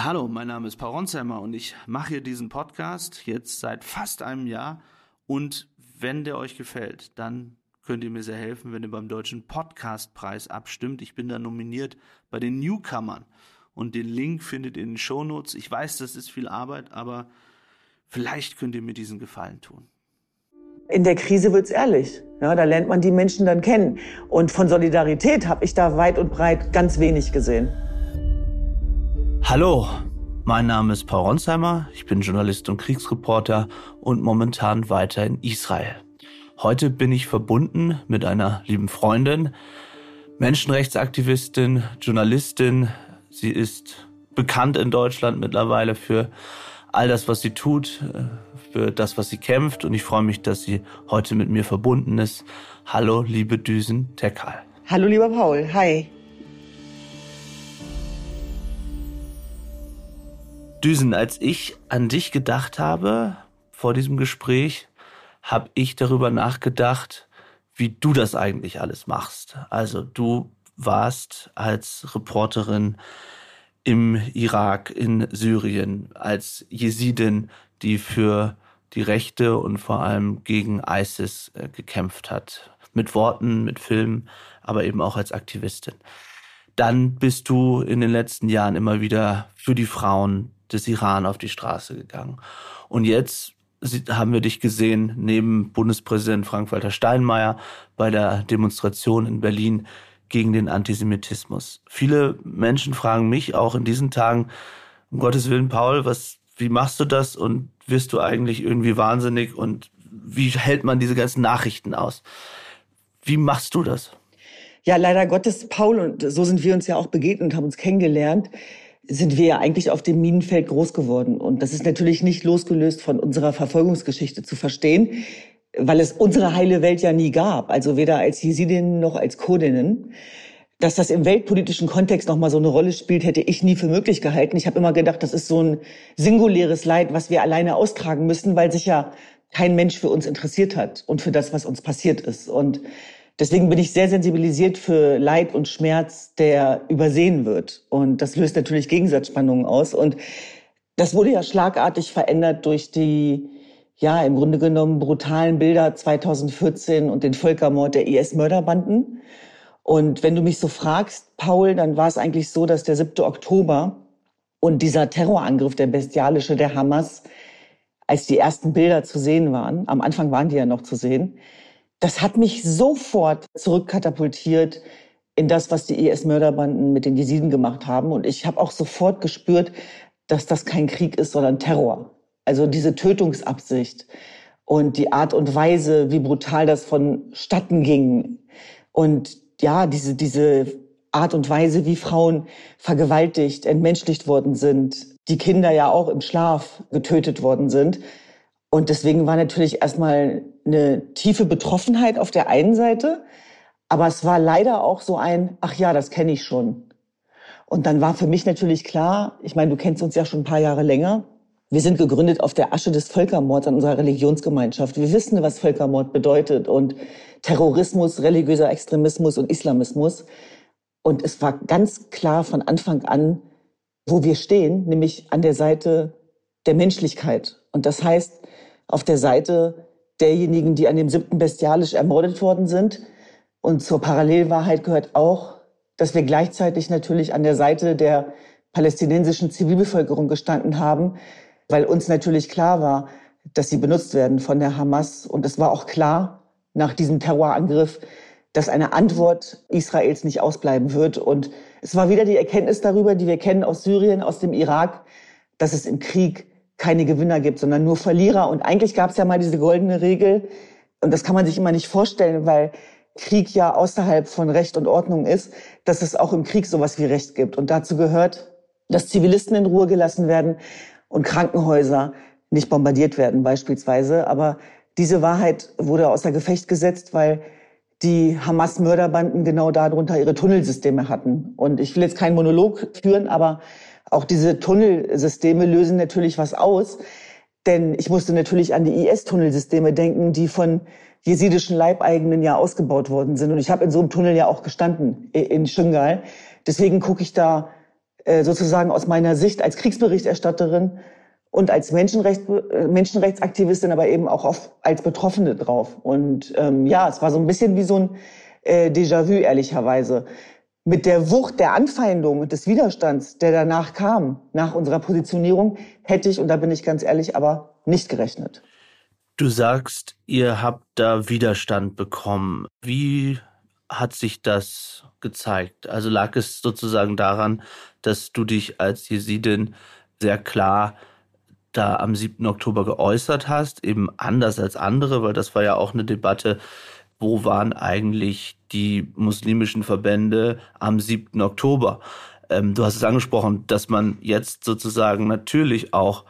Hallo, mein Name ist Paul Ronsheimer und ich mache hier diesen Podcast jetzt seit fast einem Jahr. Und wenn der euch gefällt, dann könnt ihr mir sehr helfen, wenn ihr beim Deutschen Podcastpreis abstimmt. Ich bin da nominiert bei den Newcomern. Und den Link findet ihr in den Shownotes. Ich weiß, das ist viel Arbeit, aber vielleicht könnt ihr mir diesen Gefallen tun. In der Krise wird's ehrlich. Ja, da lernt man die Menschen dann kennen. Und von Solidarität habe ich da weit und breit ganz wenig gesehen. Hallo, mein Name ist Paul Ronsheimer, ich bin Journalist und Kriegsreporter und momentan weiter in Israel. Heute bin ich verbunden mit einer lieben Freundin, Menschenrechtsaktivistin, Journalistin. Sie ist bekannt in Deutschland mittlerweile für all das, was sie tut, für das, was sie kämpft und ich freue mich, dass sie heute mit mir verbunden ist. Hallo, liebe Düsen Tekal. Hallo, lieber Paul. Hi. Düsen, als ich an dich gedacht habe vor diesem Gespräch, habe ich darüber nachgedacht, wie du das eigentlich alles machst. Also du warst als Reporterin im Irak, in Syrien, als Jesidin, die für die Rechte und vor allem gegen ISIS äh, gekämpft hat. Mit Worten, mit Filmen, aber eben auch als Aktivistin. Dann bist du in den letzten Jahren immer wieder für die Frauen des Iran auf die Straße gegangen. Und jetzt haben wir dich gesehen neben Bundespräsident Frank-Walter Steinmeier bei der Demonstration in Berlin gegen den Antisemitismus. Viele Menschen fragen mich auch in diesen Tagen, um Gottes Willen, Paul, was, wie machst du das und wirst du eigentlich irgendwie wahnsinnig und wie hält man diese ganzen Nachrichten aus? Wie machst du das? Ja, leider Gottes, Paul, und so sind wir uns ja auch begegnet und haben uns kennengelernt sind wir ja eigentlich auf dem Minenfeld groß geworden. Und das ist natürlich nicht losgelöst von unserer Verfolgungsgeschichte zu verstehen, weil es unsere heile Welt ja nie gab. Also weder als Jesidinnen noch als Kurdinnen. Dass das im weltpolitischen Kontext nochmal so eine Rolle spielt, hätte ich nie für möglich gehalten. Ich habe immer gedacht, das ist so ein singuläres Leid, was wir alleine austragen müssen, weil sich ja kein Mensch für uns interessiert hat und für das, was uns passiert ist. Und Deswegen bin ich sehr sensibilisiert für Leid und Schmerz, der übersehen wird. Und das löst natürlich Gegensatzspannungen aus. Und das wurde ja schlagartig verändert durch die, ja, im Grunde genommen brutalen Bilder 2014 und den Völkermord der IS-Mörderbanden. Und wenn du mich so fragst, Paul, dann war es eigentlich so, dass der 7. Oktober und dieser Terrorangriff, der bestialische der Hamas, als die ersten Bilder zu sehen waren, am Anfang waren die ja noch zu sehen, das hat mich sofort zurückkatapultiert in das, was die IS-Mörderbanden mit den Jesiden gemacht haben. Und ich habe auch sofort gespürt, dass das kein Krieg ist, sondern Terror. Also diese Tötungsabsicht und die Art und Weise, wie brutal das vonstatten ging. Und ja, diese, diese Art und Weise, wie Frauen vergewaltigt, entmenschlicht worden sind, die Kinder ja auch im Schlaf getötet worden sind. Und deswegen war natürlich erstmal eine tiefe Betroffenheit auf der einen Seite, aber es war leider auch so ein, ach ja, das kenne ich schon. Und dann war für mich natürlich klar, ich meine, du kennst uns ja schon ein paar Jahre länger, wir sind gegründet auf der Asche des Völkermords an unserer Religionsgemeinschaft. Wir wissen, was Völkermord bedeutet und Terrorismus, religiöser Extremismus und Islamismus. Und es war ganz klar von Anfang an, wo wir stehen, nämlich an der Seite der Menschlichkeit. Und das heißt, auf der Seite derjenigen, die an dem siebten bestialisch ermordet worden sind. Und zur Parallelwahrheit gehört auch, dass wir gleichzeitig natürlich an der Seite der palästinensischen Zivilbevölkerung gestanden haben, weil uns natürlich klar war, dass sie benutzt werden von der Hamas. Und es war auch klar nach diesem Terrorangriff, dass eine Antwort Israels nicht ausbleiben wird. Und es war wieder die Erkenntnis darüber, die wir kennen aus Syrien, aus dem Irak, dass es im Krieg keine Gewinner gibt, sondern nur Verlierer. Und eigentlich gab es ja mal diese goldene Regel, und das kann man sich immer nicht vorstellen, weil Krieg ja außerhalb von Recht und Ordnung ist, dass es auch im Krieg sowas wie Recht gibt. Und dazu gehört, dass Zivilisten in Ruhe gelassen werden und Krankenhäuser nicht bombardiert werden beispielsweise. Aber diese Wahrheit wurde außer Gefecht gesetzt, weil die Hamas-Mörderbanden genau darunter ihre Tunnelsysteme hatten. Und ich will jetzt keinen Monolog führen, aber auch diese Tunnelsysteme lösen natürlich was aus. Denn ich musste natürlich an die IS-Tunnelsysteme denken, die von jesidischen Leibeigenen ja ausgebaut worden sind. Und ich habe in so einem Tunnel ja auch gestanden, in Schöngal. Deswegen gucke ich da äh, sozusagen aus meiner Sicht als Kriegsberichterstatterin und als Menschenrecht, äh, Menschenrechtsaktivistin, aber eben auch auf, als Betroffene drauf. Und ähm, ja, es war so ein bisschen wie so ein äh, Déjà-vu, ehrlicherweise. Mit der Wucht der Anfeindung und des Widerstands, der danach kam, nach unserer Positionierung, hätte ich, und da bin ich ganz ehrlich, aber nicht gerechnet. Du sagst, ihr habt da Widerstand bekommen. Wie hat sich das gezeigt? Also lag es sozusagen daran, dass du dich als Jesidin sehr klar da am 7. Oktober geäußert hast, eben anders als andere, weil das war ja auch eine Debatte, wo waren eigentlich die muslimischen Verbände am 7. Oktober? Ähm, du hast es angesprochen, dass man jetzt sozusagen natürlich auch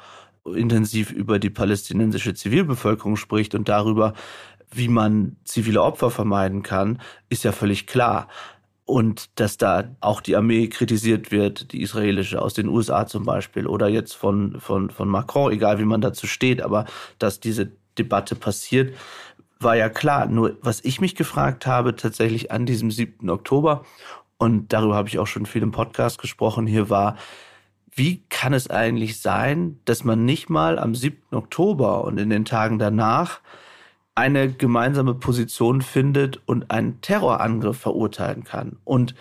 intensiv über die palästinensische Zivilbevölkerung spricht und darüber, wie man zivile Opfer vermeiden kann, ist ja völlig klar. Und dass da auch die Armee kritisiert wird, die israelische aus den USA zum Beispiel oder jetzt von, von, von Macron, egal wie man dazu steht, aber dass diese Debatte passiert, war ja klar. Nur was ich mich gefragt habe, tatsächlich an diesem 7. Oktober, und darüber habe ich auch schon viel im Podcast gesprochen, hier war, wie kann es eigentlich sein, dass man nicht mal am 7. Oktober und in den Tagen danach eine gemeinsame Position findet und einen Terrorangriff verurteilen kann? Und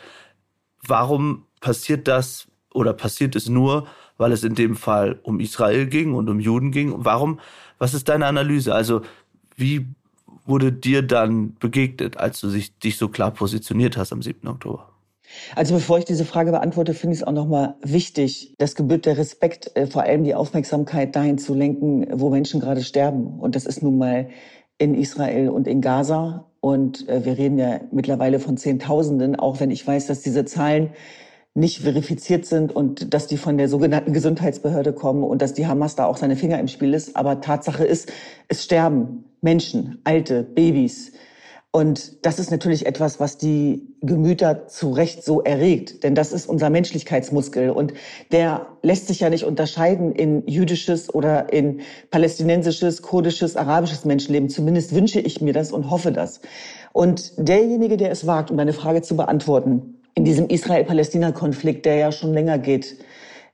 warum passiert das oder passiert es nur, weil es in dem Fall um Israel ging und um Juden ging? Warum, was ist deine Analyse? Also, wie wurde dir dann begegnet, als du dich so klar positioniert hast am 7. Oktober? Also bevor ich diese Frage beantworte, finde ich es auch nochmal wichtig, das gebührt der Respekt, äh, vor allem die Aufmerksamkeit dahin zu lenken, wo Menschen gerade sterben. Und das ist nun mal in Israel und in Gaza. Und äh, wir reden ja mittlerweile von Zehntausenden, auch wenn ich weiß, dass diese Zahlen nicht verifiziert sind und dass die von der sogenannten Gesundheitsbehörde kommen und dass die Hamas da auch seine Finger im Spiel ist. Aber Tatsache ist, es sterben Menschen, Alte, Babys, und das ist natürlich etwas, was die Gemüter zu Recht so erregt, denn das ist unser Menschlichkeitsmuskel und der lässt sich ja nicht unterscheiden in jüdisches oder in palästinensisches, kurdisches, arabisches Menschenleben. Zumindest wünsche ich mir das und hoffe das. Und derjenige, der es wagt, um deine Frage zu beantworten, in diesem Israel-Palästina-Konflikt, der ja schon länger geht,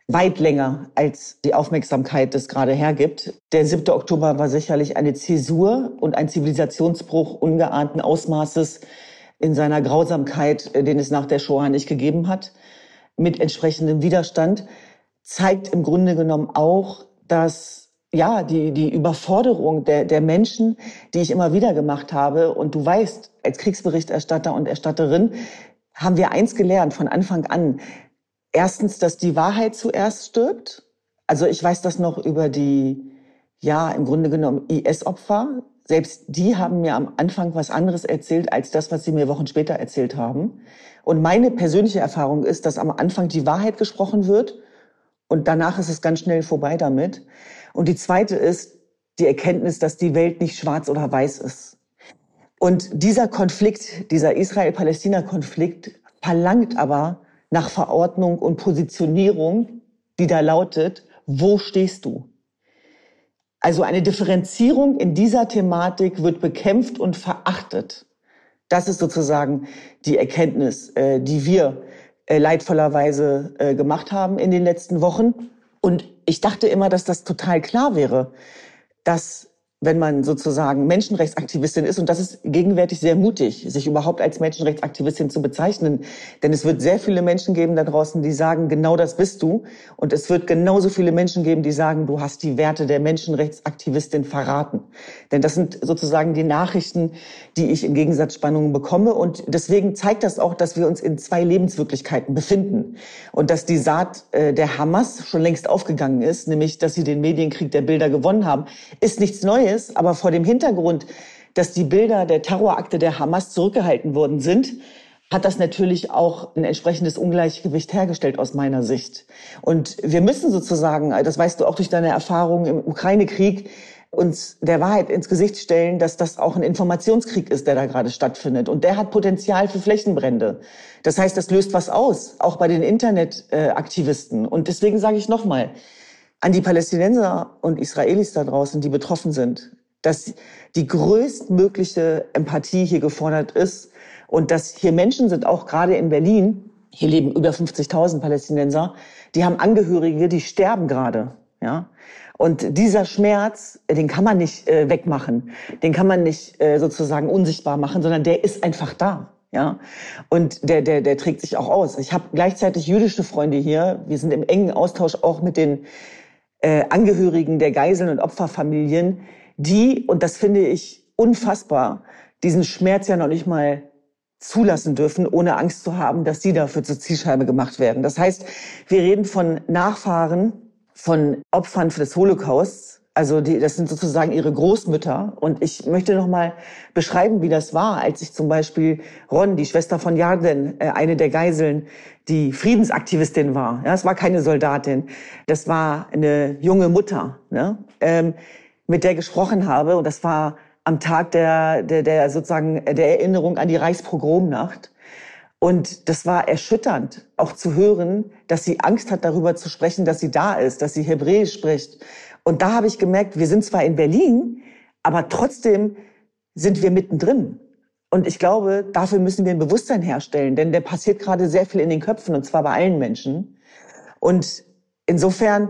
weit länger, als die Aufmerksamkeit das gerade hergibt. Der 7. Oktober war sicherlich eine Zäsur und ein Zivilisationsbruch ungeahnten Ausmaßes in seiner Grausamkeit, den es nach der Shoah nicht gegeben hat, mit entsprechendem Widerstand, zeigt im Grunde genommen auch, dass ja, die, die Überforderung der, der Menschen, die ich immer wieder gemacht habe. Und du weißt, als Kriegsberichterstatter und Erstatterin haben wir eins gelernt von Anfang an erstens, dass die Wahrheit zuerst stirbt. Also ich weiß das noch über die, ja, im Grunde genommen IS-Opfer. Selbst die haben mir am Anfang was anderes erzählt als das, was sie mir Wochen später erzählt haben. Und meine persönliche Erfahrung ist, dass am Anfang die Wahrheit gesprochen wird und danach ist es ganz schnell vorbei damit. Und die zweite ist die Erkenntnis, dass die Welt nicht schwarz oder weiß ist. Und dieser Konflikt, dieser Israel-Palästina-Konflikt verlangt aber nach Verordnung und Positionierung, die da lautet, wo stehst du? Also eine Differenzierung in dieser Thematik wird bekämpft und verachtet. Das ist sozusagen die Erkenntnis, äh, die wir äh, leidvollerweise äh, gemacht haben in den letzten Wochen. Und ich dachte immer, dass das total klar wäre, dass wenn man sozusagen Menschenrechtsaktivistin ist, und das ist gegenwärtig sehr mutig, sich überhaupt als Menschenrechtsaktivistin zu bezeichnen. Denn es wird sehr viele Menschen geben da draußen, die sagen, genau das bist du. Und es wird genauso viele Menschen geben, die sagen, du hast die Werte der Menschenrechtsaktivistin verraten. Denn das sind sozusagen die Nachrichten, die ich in Gegensatzspannungen bekomme. Und deswegen zeigt das auch, dass wir uns in zwei Lebenswirklichkeiten befinden. Und dass die Saat äh, der Hamas schon längst aufgegangen ist, nämlich, dass sie den Medienkrieg der Bilder gewonnen haben, ist nichts Neues ist, aber vor dem Hintergrund, dass die Bilder der Terrorakte der Hamas zurückgehalten worden sind, hat das natürlich auch ein entsprechendes Ungleichgewicht hergestellt aus meiner Sicht. Und wir müssen sozusagen, das weißt du auch durch deine Erfahrungen im Ukraine-Krieg, uns der Wahrheit ins Gesicht stellen, dass das auch ein Informationskrieg ist, der da gerade stattfindet. Und der hat Potenzial für Flächenbrände. Das heißt, das löst was aus, auch bei den Internetaktivisten. Und deswegen sage ich nochmal, an die Palästinenser und Israelis da draußen, die betroffen sind, dass die größtmögliche Empathie hier gefordert ist und dass hier Menschen sind, auch gerade in Berlin, Hier leben über 50.000 Palästinenser. Die haben Angehörige, die sterben gerade. Ja, und dieser Schmerz, den kann man nicht äh, wegmachen, den kann man nicht äh, sozusagen unsichtbar machen, sondern der ist einfach da. Ja, und der, der, der trägt sich auch aus. Ich habe gleichzeitig jüdische Freunde hier. Wir sind im engen Austausch auch mit den äh, Angehörigen der Geiseln und Opferfamilien, die, und das finde ich unfassbar, diesen Schmerz ja noch nicht mal zulassen dürfen, ohne Angst zu haben, dass sie dafür zur Zielscheibe gemacht werden. Das heißt, wir reden von Nachfahren von Opfern des Holocausts. Also die, das sind sozusagen ihre Großmütter. Und ich möchte noch mal beschreiben, wie das war, als ich zum Beispiel Ron, die Schwester von Yarden, äh, eine der Geiseln, die Friedensaktivistin war. Ja, es war keine Soldatin. Das war eine junge Mutter, ne? ähm, mit der gesprochen habe. Und das war am Tag der, der, der sozusagen der Erinnerung an die Reichspogromnacht. Und das war erschütternd, auch zu hören, dass sie Angst hat, darüber zu sprechen, dass sie da ist, dass sie Hebräisch spricht. Und da habe ich gemerkt, wir sind zwar in Berlin, aber trotzdem sind wir mittendrin. Und ich glaube, dafür müssen wir ein Bewusstsein herstellen, denn der passiert gerade sehr viel in den Köpfen, und zwar bei allen Menschen. Und insofern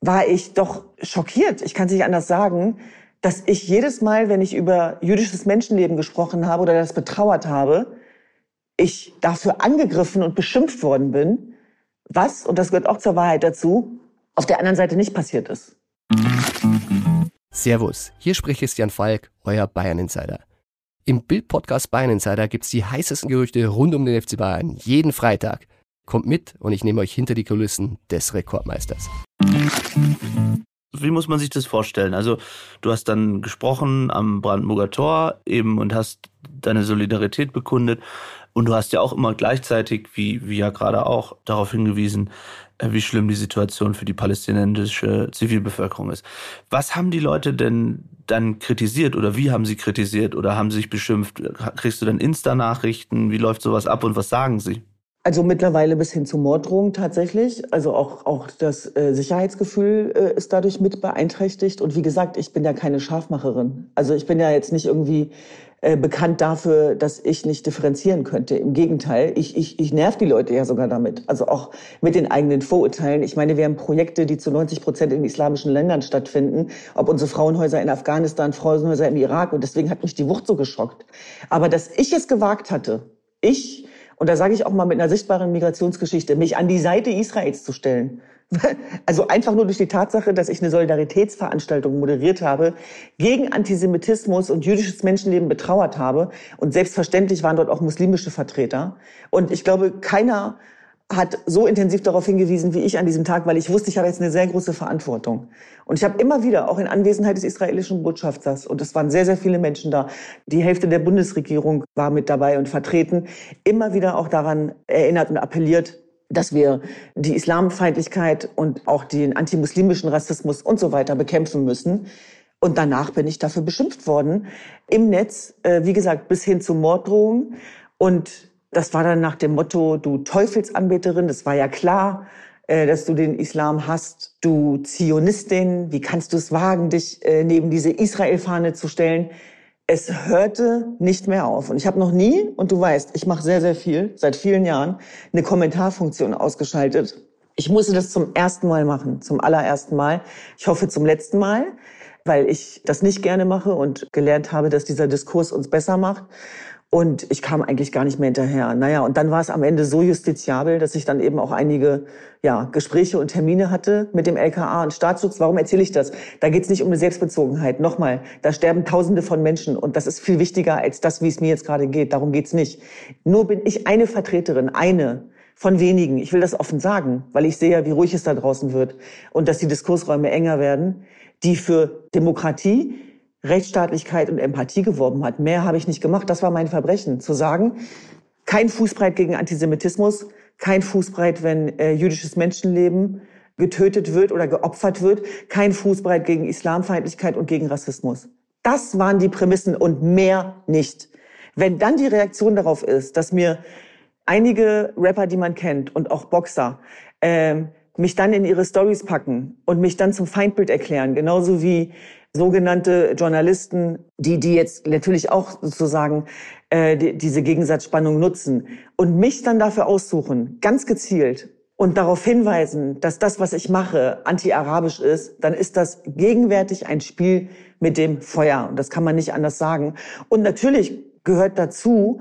war ich doch schockiert, ich kann es nicht anders sagen, dass ich jedes Mal, wenn ich über jüdisches Menschenleben gesprochen habe oder das betrauert habe, ich dafür angegriffen und beschimpft worden bin, was, und das gehört auch zur Wahrheit dazu, auf der anderen Seite nicht passiert ist. Servus, hier spricht Christian Falk, euer Bayern Insider. Im Bild-Podcast Bayern Insider gibt's die heißesten Gerüchte rund um den FC Bayern jeden Freitag. Kommt mit und ich nehme euch hinter die Kulissen des Rekordmeisters. Wie muss man sich das vorstellen? Also, du hast dann gesprochen am Brandenburger Tor eben und hast deine Solidarität bekundet. Und du hast ja auch immer gleichzeitig, wie, wie ja gerade auch, darauf hingewiesen, wie schlimm die Situation für die palästinensische Zivilbevölkerung ist. Was haben die Leute denn dann kritisiert oder wie haben sie kritisiert oder haben sie sich beschimpft? Kriegst du dann Insta-Nachrichten? Wie läuft sowas ab und was sagen sie? Also mittlerweile bis hin zu Morddrohungen tatsächlich. Also auch, auch das äh, Sicherheitsgefühl äh, ist dadurch mit beeinträchtigt. Und wie gesagt, ich bin ja keine Schafmacherin. Also ich bin ja jetzt nicht irgendwie äh, bekannt dafür, dass ich nicht differenzieren könnte. Im Gegenteil, ich, ich, ich nerv die Leute ja sogar damit. Also auch mit den eigenen Vorurteilen. Ich meine, wir haben Projekte, die zu 90 Prozent in islamischen Ländern stattfinden. Ob unsere Frauenhäuser in Afghanistan, Frauenhäuser im Irak. Und deswegen hat mich die Wucht so geschockt. Aber dass ich es gewagt hatte, ich und da sage ich auch mal mit einer sichtbaren Migrationsgeschichte, mich an die Seite Israels zu stellen. Also einfach nur durch die Tatsache, dass ich eine Solidaritätsveranstaltung moderiert habe, gegen Antisemitismus und jüdisches Menschenleben betrauert habe. Und selbstverständlich waren dort auch muslimische Vertreter. Und ich glaube, keiner hat so intensiv darauf hingewiesen wie ich an diesem Tag, weil ich wusste, ich habe jetzt eine sehr große Verantwortung. Und ich habe immer wieder, auch in Anwesenheit des israelischen Botschafters, und es waren sehr, sehr viele Menschen da, die Hälfte der Bundesregierung war mit dabei und vertreten, immer wieder auch daran erinnert und appelliert, dass wir die Islamfeindlichkeit und auch den antimuslimischen Rassismus und so weiter bekämpfen müssen. Und danach bin ich dafür beschimpft worden im Netz, äh, wie gesagt, bis hin zu Morddrohungen. Und das war dann nach dem Motto, du Teufelsanbeterin, das war ja klar, äh, dass du den Islam hast, du Zionistin, wie kannst du es wagen, dich äh, neben diese Israel-Fahne zu stellen? Es hörte nicht mehr auf. Und ich habe noch nie, und du weißt, ich mache sehr, sehr viel, seit vielen Jahren, eine Kommentarfunktion ausgeschaltet. Ich musste das zum ersten Mal machen, zum allerersten Mal. Ich hoffe zum letzten Mal, weil ich das nicht gerne mache und gelernt habe, dass dieser Diskurs uns besser macht. Und ich kam eigentlich gar nicht mehr hinterher. Naja, und dann war es am Ende so justiziabel, dass ich dann eben auch einige ja, Gespräche und Termine hatte mit dem LKA und Staatsschutz. Warum erzähle ich das? Da geht es nicht um eine Selbstbezogenheit. Nochmal, da sterben Tausende von Menschen und das ist viel wichtiger als das, wie es mir jetzt gerade geht. Darum geht's nicht. Nur bin ich eine Vertreterin, eine von wenigen. Ich will das offen sagen, weil ich sehe ja, wie ruhig es da draußen wird und dass die Diskursräume enger werden, die für Demokratie Rechtsstaatlichkeit und Empathie geworben hat. Mehr habe ich nicht gemacht. Das war mein Verbrechen. Zu sagen, kein Fußbreit gegen Antisemitismus, kein Fußbreit, wenn äh, jüdisches Menschenleben getötet wird oder geopfert wird, kein Fußbreit gegen Islamfeindlichkeit und gegen Rassismus. Das waren die Prämissen und mehr nicht. Wenn dann die Reaktion darauf ist, dass mir einige Rapper, die man kennt und auch Boxer, ähm, mich dann in ihre Stories packen und mich dann zum Feindbild erklären, genauso wie sogenannte Journalisten, die, die jetzt natürlich auch sozusagen äh, die, diese Gegensatzspannung nutzen und mich dann dafür aussuchen, ganz gezielt und darauf hinweisen, dass das, was ich mache, anti-arabisch ist, dann ist das gegenwärtig ein Spiel mit dem Feuer. Und das kann man nicht anders sagen. Und natürlich gehört dazu,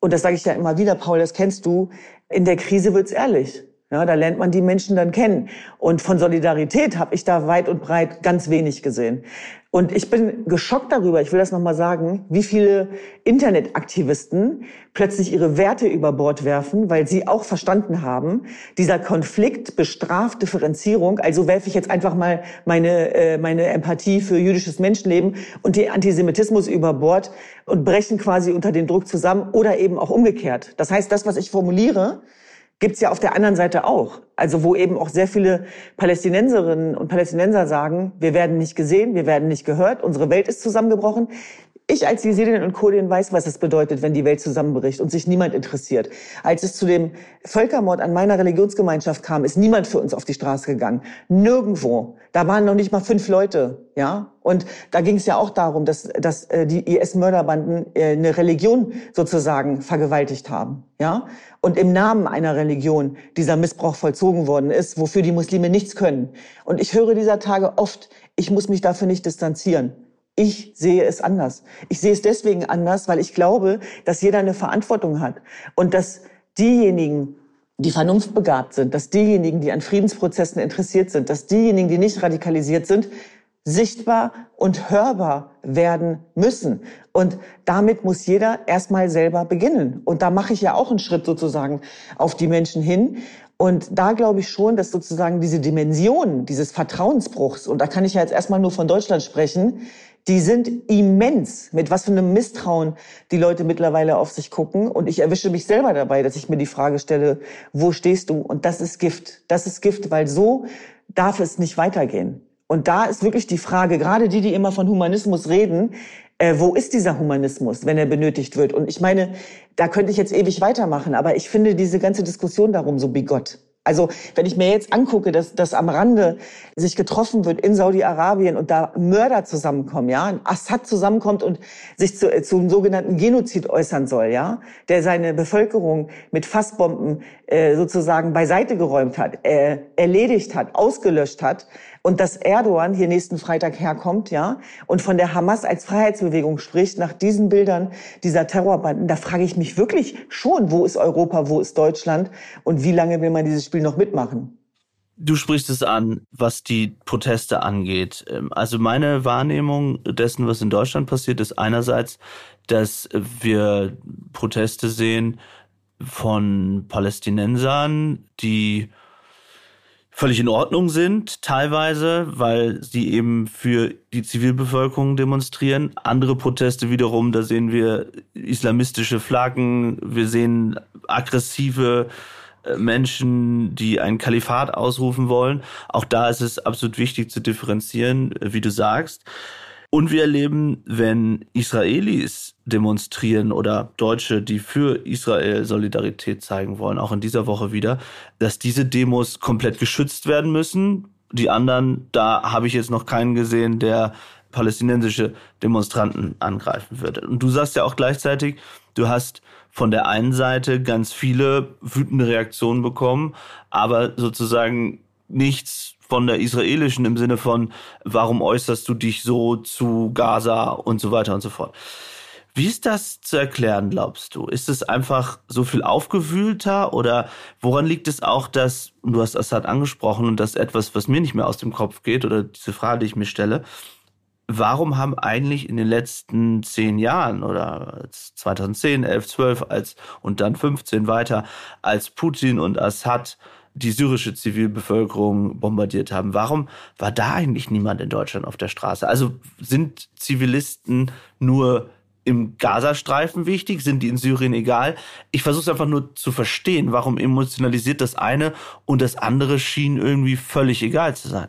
und das sage ich ja immer wieder, Paul, das kennst du, in der Krise wird's ehrlich. Ja, da lernt man die Menschen dann kennen. Und von Solidarität habe ich da weit und breit ganz wenig gesehen. Und ich bin geschockt darüber, ich will das nochmal sagen, wie viele Internetaktivisten plötzlich ihre Werte über Bord werfen, weil sie auch verstanden haben, dieser Konflikt bestraft Differenzierung. Also werfe ich jetzt einfach mal meine, äh, meine Empathie für jüdisches Menschenleben und den Antisemitismus über Bord und brechen quasi unter den Druck zusammen oder eben auch umgekehrt. Das heißt, das, was ich formuliere, gibt's ja auf der anderen Seite auch. Also wo eben auch sehr viele Palästinenserinnen und Palästinenser sagen, wir werden nicht gesehen, wir werden nicht gehört, unsere Welt ist zusammengebrochen. Ich als Jesidin und Kurdin weiß, was es bedeutet, wenn die Welt zusammenbricht und sich niemand interessiert. Als es zu dem Völkermord an meiner Religionsgemeinschaft kam, ist niemand für uns auf die Straße gegangen. Nirgendwo. Da waren noch nicht mal fünf Leute, ja. Und da ging es ja auch darum, dass, dass äh, die IS-Mörderbanden äh, eine Religion sozusagen vergewaltigt haben, ja. Und im Namen einer Religion dieser Missbrauch vollzogen worden ist, wofür die Muslime nichts können. Und ich höre dieser Tage oft, ich muss mich dafür nicht distanzieren. Ich sehe es anders. Ich sehe es deswegen anders, weil ich glaube, dass jeder eine Verantwortung hat und dass diejenigen, die vernunftbegabt sind, dass diejenigen, die an Friedensprozessen interessiert sind, dass diejenigen, die nicht radikalisiert sind, sichtbar und hörbar werden müssen. Und damit muss jeder erstmal selber beginnen. Und da mache ich ja auch einen Schritt sozusagen auf die Menschen hin. Und da glaube ich schon, dass sozusagen diese Dimension dieses Vertrauensbruchs, und da kann ich ja jetzt erstmal nur von Deutschland sprechen, die sind immens, mit was für einem Misstrauen die Leute mittlerweile auf sich gucken. Und ich erwische mich selber dabei, dass ich mir die Frage stelle, wo stehst du? Und das ist Gift. Das ist Gift, weil so darf es nicht weitergehen. Und da ist wirklich die Frage, gerade die, die immer von Humanismus reden, äh, wo ist dieser Humanismus, wenn er benötigt wird? Und ich meine, da könnte ich jetzt ewig weitermachen, aber ich finde diese ganze Diskussion darum so bigott. Also wenn ich mir jetzt angucke, dass, dass am Rande sich getroffen wird in Saudi-Arabien und da Mörder zusammenkommen, ja, Assad zusammenkommt und sich zu, äh, zum sogenannten Genozid äußern soll, ja, der seine Bevölkerung mit Fassbomben äh, sozusagen beiseite geräumt hat, äh, erledigt hat, ausgelöscht hat, und dass Erdogan hier nächsten Freitag herkommt, ja, und von der Hamas als Freiheitsbewegung spricht, nach diesen Bildern dieser Terrorbanden, da frage ich mich wirklich schon, wo ist Europa, wo ist Deutschland und wie lange will man dieses Spiel noch mitmachen? Du sprichst es an, was die Proteste angeht. Ähm, also meine Wahrnehmung dessen, was in Deutschland passiert, ist einerseits, dass wir Proteste sehen von Palästinensern, die völlig in Ordnung sind, teilweise, weil sie eben für die Zivilbevölkerung demonstrieren. Andere Proteste wiederum, da sehen wir islamistische Flaggen, wir sehen aggressive äh, Menschen, die ein Kalifat ausrufen wollen. Auch da ist es absolut wichtig zu differenzieren, wie du sagst. Und wir erleben, wenn Israelis demonstrieren oder Deutsche, die für Israel Solidarität zeigen wollen, auch in dieser Woche wieder, dass diese Demos komplett geschützt werden müssen. Die anderen, da habe ich jetzt noch keinen gesehen, der palästinensische Demonstranten angreifen würde. Und du sagst ja auch gleichzeitig, du hast von der einen Seite ganz viele wütende Reaktionen bekommen, aber sozusagen nichts von der israelischen im Sinne von, warum äußerst du dich so zu Gaza und so weiter und so fort. Wie ist das zu erklären, glaubst du? Ist es einfach so viel aufgewühlter oder woran liegt es auch, dass, du hast Assad angesprochen und das ist etwas, was mir nicht mehr aus dem Kopf geht oder diese Frage, die ich mir stelle, warum haben eigentlich in den letzten zehn Jahren oder 2010, 11, 12 als, und dann 15 weiter, als Putin und Assad die syrische Zivilbevölkerung bombardiert haben. Warum war da eigentlich niemand in Deutschland auf der Straße? Also sind Zivilisten nur im Gazastreifen wichtig? Sind die in Syrien egal? Ich versuche es einfach nur zu verstehen, warum emotionalisiert das eine und das andere schien irgendwie völlig egal zu sein.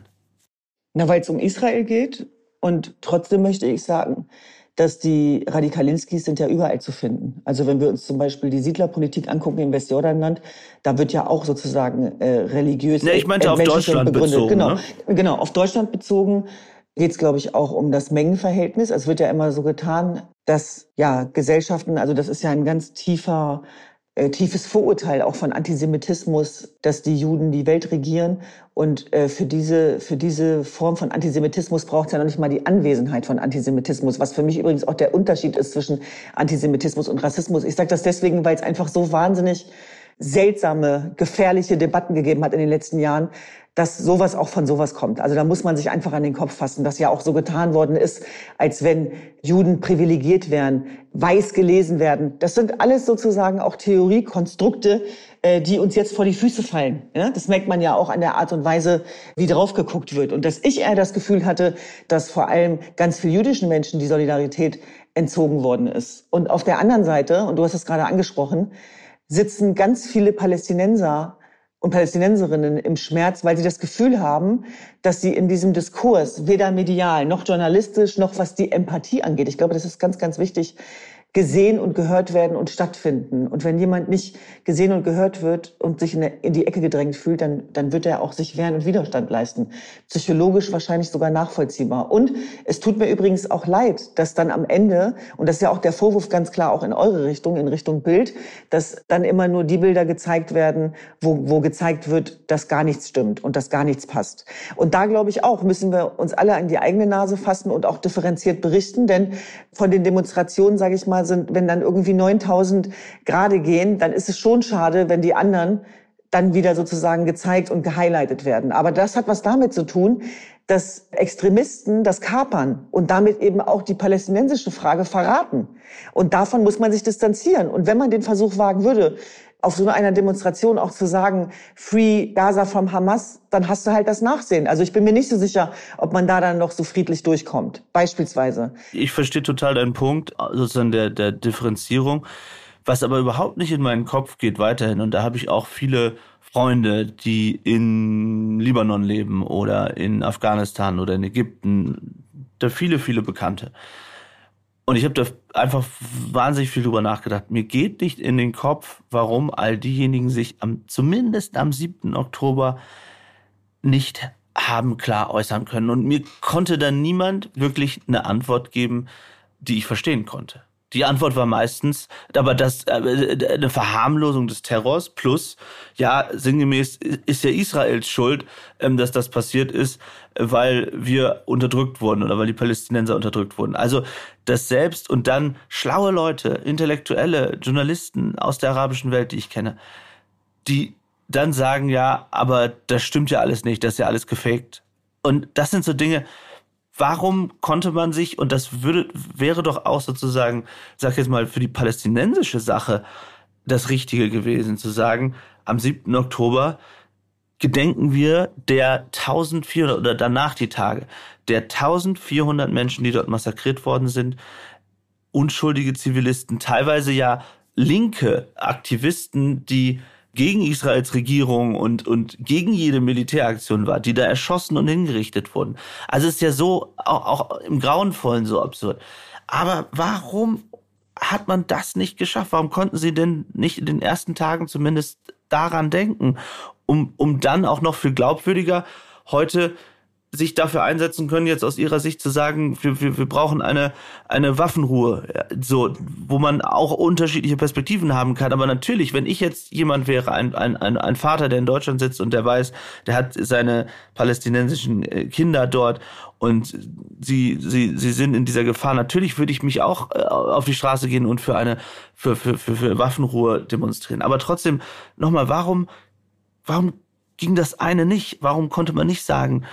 Na, weil es um Israel geht und trotzdem möchte ich sagen, dass die Radikalinskis sind ja überall zu finden. Also wenn wir uns zum Beispiel die Siedlerpolitik angucken im Westjordanland, da wird ja auch sozusagen äh, religiös. Nee, ich meinte auf Deutschland begründet. bezogen. Genau, ne? genau, auf Deutschland bezogen geht es, glaube ich, auch um das Mengenverhältnis. Es wird ja immer so getan, dass ja Gesellschaften, also das ist ja ein ganz tiefer äh, tiefes Vorurteil auch von Antisemitismus, dass die Juden die Welt regieren. Und äh, für, diese, für diese Form von Antisemitismus braucht es ja noch nicht mal die Anwesenheit von Antisemitismus, was für mich übrigens auch der Unterschied ist zwischen Antisemitismus und Rassismus. Ich sage das deswegen, weil es einfach so wahnsinnig seltsame, gefährliche Debatten gegeben hat in den letzten Jahren, dass sowas auch von sowas kommt. Also da muss man sich einfach an den Kopf fassen, dass ja auch so getan worden ist, als wenn Juden privilegiert wären, weiß gelesen werden. Das sind alles sozusagen auch Theoriekonstrukte, äh, die uns jetzt vor die Füße fallen. Das merkt man ja auch an der Art und Weise, wie drauf geguckt wird. Und dass ich eher das Gefühl hatte, dass vor allem ganz viel jüdischen Menschen die Solidarität entzogen worden ist. Und auf der anderen Seite, und du hast es gerade angesprochen, sitzen ganz viele Palästinenser und Palästinenserinnen im Schmerz, weil sie das Gefühl haben, dass sie in diesem Diskurs weder medial noch journalistisch noch was die Empathie angeht. Ich glaube, das ist ganz, ganz wichtig, gesehen und gehört werden und stattfinden. Und wenn jemand nicht gesehen und gehört wird und sich in, die Ecke gedrängt fühlt, dann, dann wird er auch sich wehren und Widerstand leisten. Psychologisch wahrscheinlich sogar nachvollziehbar. Und es tut mir übrigens auch leid, dass dann am Ende, und das ist ja auch der Vorwurf ganz klar auch in eure Richtung, in Richtung Bild, dass dann immer nur die Bilder gezeigt werden, wo, wo gezeigt wird, dass gar nichts stimmt und dass gar nichts passt. Und da glaube ich auch, müssen wir uns alle an die eigene Nase fassen und auch differenziert berichten, denn von den Demonstrationen, sage ich mal, sind, wenn dann irgendwie 9000 gerade gehen, dann ist es schon schade, wenn die anderen dann wieder sozusagen gezeigt und gehighlightet werden. Aber das hat was damit zu tun, dass Extremisten das kapern und damit eben auch die palästinensische Frage verraten. Und davon muss man sich distanzieren. Und wenn man den Versuch wagen würde, auf so einer Demonstration auch zu sagen, Free Gaza from Hamas, dann hast du halt das Nachsehen. Also ich bin mir nicht so sicher, ob man da dann noch so friedlich durchkommt, beispielsweise. Ich verstehe total deinen Punkt, sozusagen der, der Differenzierung. Was aber überhaupt nicht in meinen Kopf geht weiterhin, und da habe ich auch viele Freunde, die in Libanon leben oder in Afghanistan oder in Ägypten, da viele, viele Bekannte. Und ich habe da einfach wahnsinnig viel drüber nachgedacht. Mir geht nicht in den Kopf, warum all diejenigen sich am, zumindest am 7. Oktober nicht haben klar äußern können. Und mir konnte dann niemand wirklich eine Antwort geben, die ich verstehen konnte. Die Antwort war meistens, aber das äh, eine Verharmlosung des Terrors plus, ja, sinngemäß ist ja Israels Schuld, ähm, dass das passiert ist, weil wir unterdrückt wurden oder weil die Palästinenser unterdrückt wurden. Also das selbst und dann schlaue Leute, intellektuelle Journalisten aus der arabischen Welt, die ich kenne, die dann sagen, ja, aber das stimmt ja alles nicht, das ist ja alles gefaked. Und das sind so Dinge, warum konnte man sich, und das würde, wäre doch auch sozusagen, sag jetzt mal, für die palästinensische Sache das Richtige gewesen, zu sagen, am 7. Oktober gedenken wir der 1400 oder danach die Tage, der 1400 Menschen, die dort massakriert worden sind, unschuldige Zivilisten, teilweise ja linke Aktivisten, die gegen Israels Regierung und, und gegen jede Militäraktion war, die da erschossen und hingerichtet wurden. Also ist ja so, auch, auch im Grauenvollen so absurd. Aber warum hat man das nicht geschafft? Warum konnten sie denn nicht in den ersten Tagen zumindest daran denken, um, um dann auch noch viel glaubwürdiger heute sich dafür einsetzen können, jetzt aus ihrer Sicht zu sagen, wir, wir, wir brauchen eine, eine Waffenruhe, so, wo man auch unterschiedliche Perspektiven haben kann. Aber natürlich, wenn ich jetzt jemand wäre, ein, ein, ein, ein Vater, der in Deutschland sitzt und der weiß, der hat seine palästinensischen äh, Kinder dort und sie, sie, sie sind in dieser Gefahr, natürlich würde ich mich auch äh, auf die Straße gehen und für eine, für, für, für, für Waffenruhe demonstrieren. Aber trotzdem, nochmal, warum, warum ging das eine nicht? Warum konnte man nicht sagen,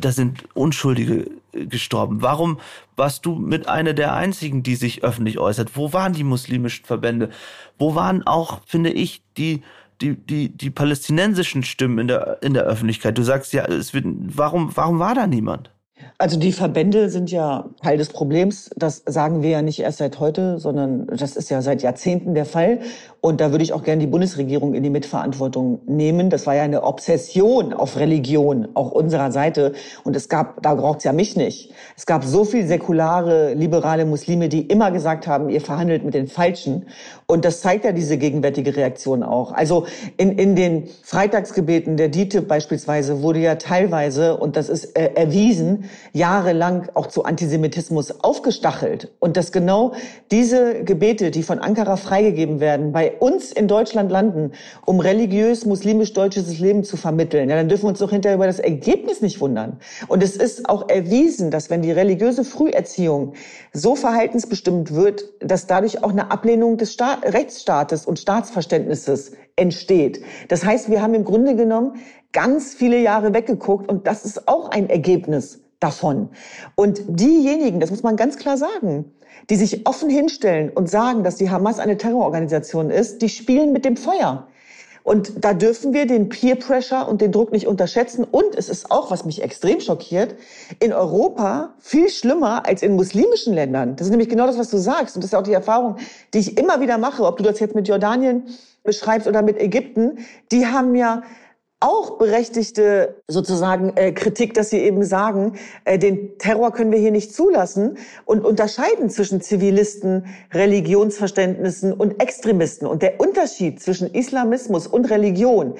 da sind Unschuldige äh, gestorben. Warum warst du mit einer der einzigen, die sich öffentlich äußert? Wo waren die muslimischen Verbände? Wo waren auch, finde ich, die die, die, die palästinensischen Stimmen in der, in der Öffentlichkeit? Du sagst ja, es wird, warum, warum war da niemand? Also die Verbände sind ja Teil des Problems. Das sagen wir ja nicht erst seit heute, sondern das ist ja seit Jahrzehnten der Fall. Und da würde ich auch gerne die Bundesregierung in die Mitverantwortung nehmen. Das war ja eine Obsession auf Religion, auch unserer Seite. Und es gab, da braucht's ja mich nicht. Es gab so viel säkulare, liberale Muslime, die immer gesagt haben, ihr verhandelt mit den Falschen. Und das zeigt ja diese gegenwärtige Reaktion auch. Also in, in den Freitagsgebeten der DITIB beispielsweise wurde ja teilweise, und das ist äh, erwiesen, jahrelang auch zu Antisemitismus aufgestachelt. Und dass genau diese Gebete, die von Ankara freigegeben werden, bei uns in Deutschland landen, um religiös muslimisch-deutsches Leben zu vermitteln, ja, dann dürfen wir uns doch hinterher über das Ergebnis nicht wundern. Und es ist auch erwiesen, dass wenn die religiöse Früherziehung so verhaltensbestimmt wird, dass dadurch auch eine Ablehnung des Sta Rechtsstaates und Staatsverständnisses entsteht. Das heißt, wir haben im Grunde genommen ganz viele Jahre weggeguckt und das ist auch ein Ergebnis davon. Und diejenigen, das muss man ganz klar sagen, die sich offen hinstellen und sagen, dass die Hamas eine Terrororganisation ist, die spielen mit dem Feuer. Und da dürfen wir den Peer Pressure und den Druck nicht unterschätzen. Und es ist auch, was mich extrem schockiert, in Europa viel schlimmer als in muslimischen Ländern. Das ist nämlich genau das, was du sagst. Und das ist auch die Erfahrung, die ich immer wieder mache, ob du das jetzt mit Jordanien beschreibst oder mit Ägypten. Die haben ja auch berechtigte sozusagen äh, Kritik, dass sie eben sagen, äh, den Terror können wir hier nicht zulassen und unterscheiden zwischen Zivilisten, Religionsverständnissen und Extremisten. Und der Unterschied zwischen Islamismus und Religion,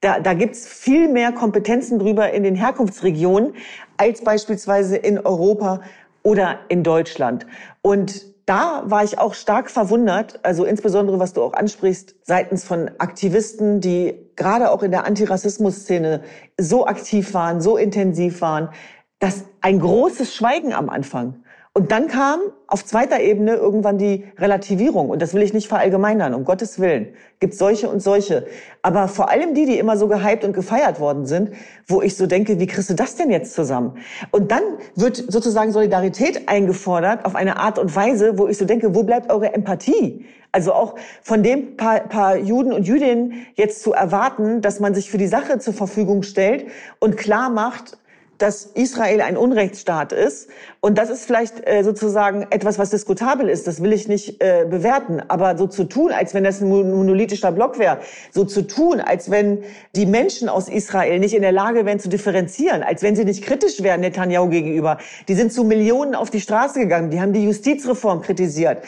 da, da gibt's viel mehr Kompetenzen drüber in den Herkunftsregionen als beispielsweise in Europa oder in Deutschland. Und da war ich auch stark verwundert, also insbesondere was du auch ansprichst, seitens von Aktivisten, die gerade auch in der Antirassismus-Szene so aktiv waren, so intensiv waren, dass ein großes Schweigen am Anfang. Und dann kam auf zweiter Ebene irgendwann die Relativierung. Und das will ich nicht verallgemeinern, um Gottes Willen. Gibt solche und solche. Aber vor allem die, die immer so gehypt und gefeiert worden sind, wo ich so denke, wie kriegst du das denn jetzt zusammen? Und dann wird sozusagen Solidarität eingefordert auf eine Art und Weise, wo ich so denke, wo bleibt eure Empathie? Also auch von dem paar, paar Juden und Jüdinnen jetzt zu erwarten, dass man sich für die Sache zur Verfügung stellt und klar macht, dass Israel ein Unrechtsstaat ist. Und das ist vielleicht äh, sozusagen etwas, was diskutabel ist. Das will ich nicht äh, bewerten. Aber so zu tun, als wenn das ein monolithischer Block wäre, so zu tun, als wenn die Menschen aus Israel nicht in der Lage wären zu differenzieren, als wenn sie nicht kritisch wären Netanyahu gegenüber. Die sind zu Millionen auf die Straße gegangen. Die haben die Justizreform kritisiert.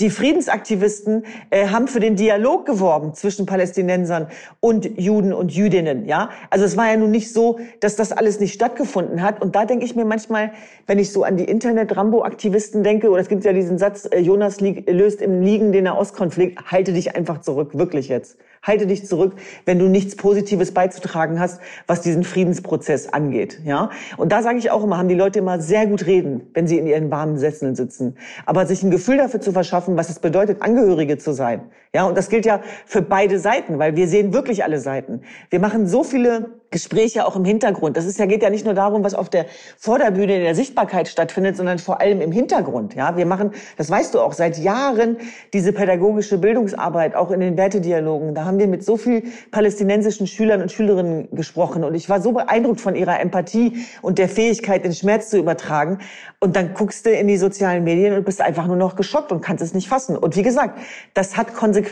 Die Friedensaktivisten äh, haben für den Dialog geworben zwischen Palästinensern und Juden und Jüdinnen. Ja, also es war ja nun nicht so, dass das alles nicht stattgefunden hat. Und da denke ich mir manchmal, wenn ich so an die Internet-Rambo-Aktivisten denke, oder es gibt ja diesen Satz: äh, Jonas löst im Liegen den Nahostkonflikt. Halte dich einfach zurück, wirklich jetzt. Halte dich zurück, wenn du nichts Positives beizutragen hast, was diesen Friedensprozess angeht. Ja, und da sage ich auch immer, haben die Leute immer sehr gut reden, wenn sie in ihren warmen Sesseln sitzen. Aber sich ein Gefühl dafür zu verschaffen, was es bedeutet, Angehörige zu sein. Ja, und das gilt ja für beide Seiten, weil wir sehen wirklich alle Seiten. Wir machen so viele Gespräche auch im Hintergrund. Das ist ja, geht ja nicht nur darum, was auf der Vorderbühne in der Sichtbarkeit stattfindet, sondern vor allem im Hintergrund. Ja, wir machen, das weißt du auch, seit Jahren diese pädagogische Bildungsarbeit, auch in den Wertedialogen. Da haben wir mit so viel palästinensischen Schülern und Schülerinnen gesprochen und ich war so beeindruckt von ihrer Empathie und der Fähigkeit, den Schmerz zu übertragen. Und dann guckst du in die sozialen Medien und bist einfach nur noch geschockt und kannst es nicht fassen. Und wie gesagt, das hat Konsequenzen.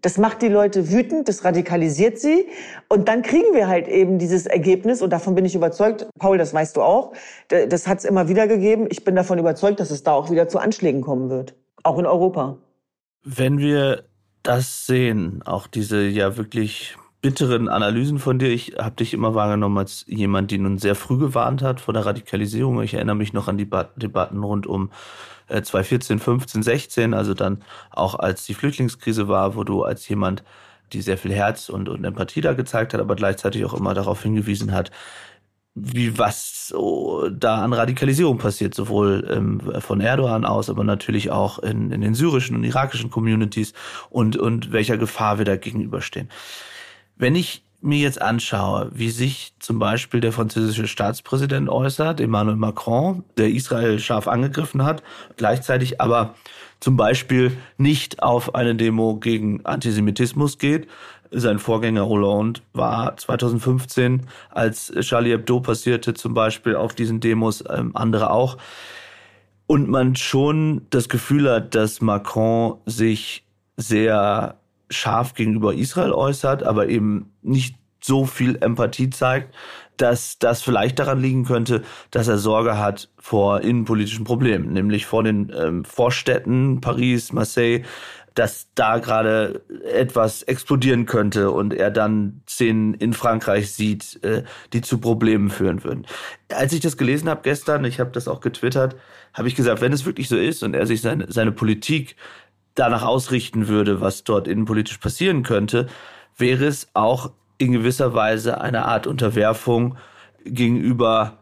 Das macht die Leute wütend, das radikalisiert sie. Und dann kriegen wir halt eben dieses Ergebnis. Und davon bin ich überzeugt, Paul, das weißt du auch. Das hat es immer wieder gegeben. Ich bin davon überzeugt, dass es da auch wieder zu Anschlägen kommen wird. Auch in Europa. Wenn wir das sehen, auch diese ja wirklich bitteren Analysen von dir. Ich habe dich immer wahrgenommen als jemand, die nun sehr früh gewarnt hat vor der Radikalisierung. Ich erinnere mich noch an die Debatten rund um 2014, 15, 16, also dann auch als die Flüchtlingskrise war, wo du als jemand, die sehr viel Herz und, und Empathie da gezeigt hat, aber gleichzeitig auch immer darauf hingewiesen hat, wie was so da an Radikalisierung passiert, sowohl ähm, von Erdogan aus, aber natürlich auch in, in den syrischen und irakischen Communities und, und welcher Gefahr wir da gegenüberstehen. Wenn ich mir jetzt anschaue, wie sich zum Beispiel der französische Staatspräsident äußert, Emmanuel Macron, der Israel scharf angegriffen hat, gleichzeitig aber zum Beispiel nicht auf eine Demo gegen Antisemitismus geht. Sein Vorgänger Hollande war 2015, als Charlie Hebdo passierte, zum Beispiel auf diesen Demos, ähm, andere auch. Und man schon das Gefühl hat, dass Macron sich sehr scharf gegenüber Israel äußert, aber eben nicht so viel Empathie zeigt, dass das vielleicht daran liegen könnte, dass er Sorge hat vor innenpolitischen Problemen, nämlich vor den ähm, Vorstädten Paris, Marseille, dass da gerade etwas explodieren könnte und er dann Szenen in Frankreich sieht, äh, die zu Problemen führen würden. Als ich das gelesen habe gestern, ich habe das auch getwittert, habe ich gesagt, wenn es wirklich so ist und er sich seine, seine Politik danach ausrichten würde, was dort innenpolitisch passieren könnte, wäre es auch in gewisser Weise eine Art Unterwerfung gegenüber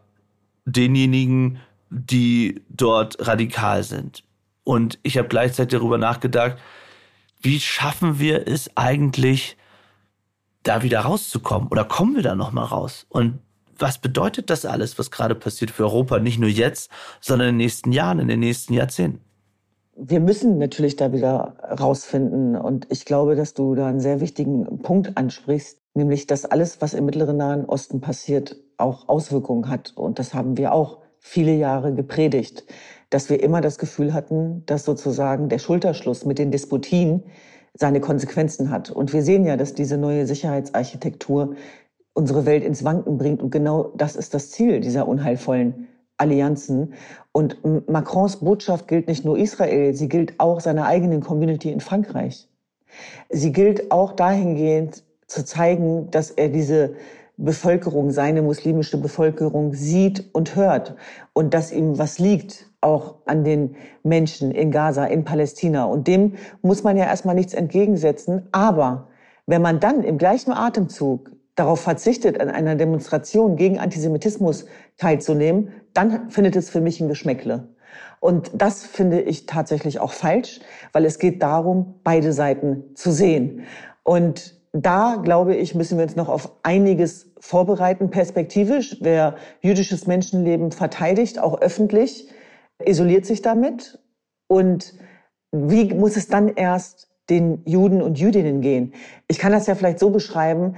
denjenigen, die dort radikal sind. Und ich habe gleichzeitig darüber nachgedacht, wie schaffen wir es eigentlich, da wieder rauszukommen? Oder kommen wir da nochmal raus? Und was bedeutet das alles, was gerade passiert für Europa? Nicht nur jetzt, sondern in den nächsten Jahren, in den nächsten Jahrzehnten. Wir müssen natürlich da wieder rausfinden. Und ich glaube, dass du da einen sehr wichtigen Punkt ansprichst, nämlich, dass alles, was im Mittleren Nahen Osten passiert, auch Auswirkungen hat. Und das haben wir auch viele Jahre gepredigt dass wir immer das Gefühl hatten, dass sozusagen der Schulterschluss mit den Despotien seine Konsequenzen hat. Und wir sehen ja, dass diese neue Sicherheitsarchitektur unsere Welt ins Wanken bringt. Und genau das ist das Ziel dieser unheilvollen Allianzen. Und Macrons Botschaft gilt nicht nur Israel, sie gilt auch seiner eigenen Community in Frankreich. Sie gilt auch dahingehend zu zeigen, dass er diese Bevölkerung, seine muslimische Bevölkerung sieht und hört und dass ihm was liegt auch an den Menschen in Gaza, in Palästina. Und dem muss man ja erstmal nichts entgegensetzen. Aber wenn man dann im gleichen Atemzug darauf verzichtet, an einer Demonstration gegen Antisemitismus teilzunehmen, dann findet es für mich ein Geschmäckle. Und das finde ich tatsächlich auch falsch, weil es geht darum, beide Seiten zu sehen. Und da, glaube ich, müssen wir uns noch auf einiges vorbereiten, perspektivisch. Wer jüdisches Menschenleben verteidigt, auch öffentlich, isoliert sich damit und wie muss es dann erst den Juden und Jüdinnen gehen? Ich kann das ja vielleicht so beschreiben,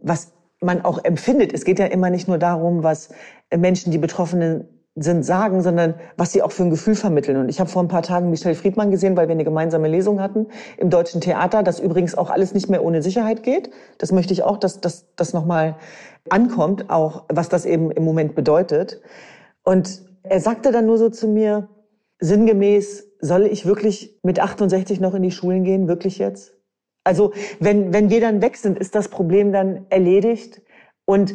was man auch empfindet. Es geht ja immer nicht nur darum, was Menschen, die Betroffenen sind, sagen, sondern was sie auch für ein Gefühl vermitteln. Und ich habe vor ein paar Tagen Michelle Friedmann gesehen, weil wir eine gemeinsame Lesung hatten im Deutschen Theater, das übrigens auch alles nicht mehr ohne Sicherheit geht. Das möchte ich auch, dass das nochmal ankommt, auch was das eben im Moment bedeutet. Und er sagte dann nur so zu mir, sinngemäß, soll ich wirklich mit 68 noch in die Schulen gehen, wirklich jetzt? Also wenn, wenn wir dann weg sind, ist das Problem dann erledigt. Und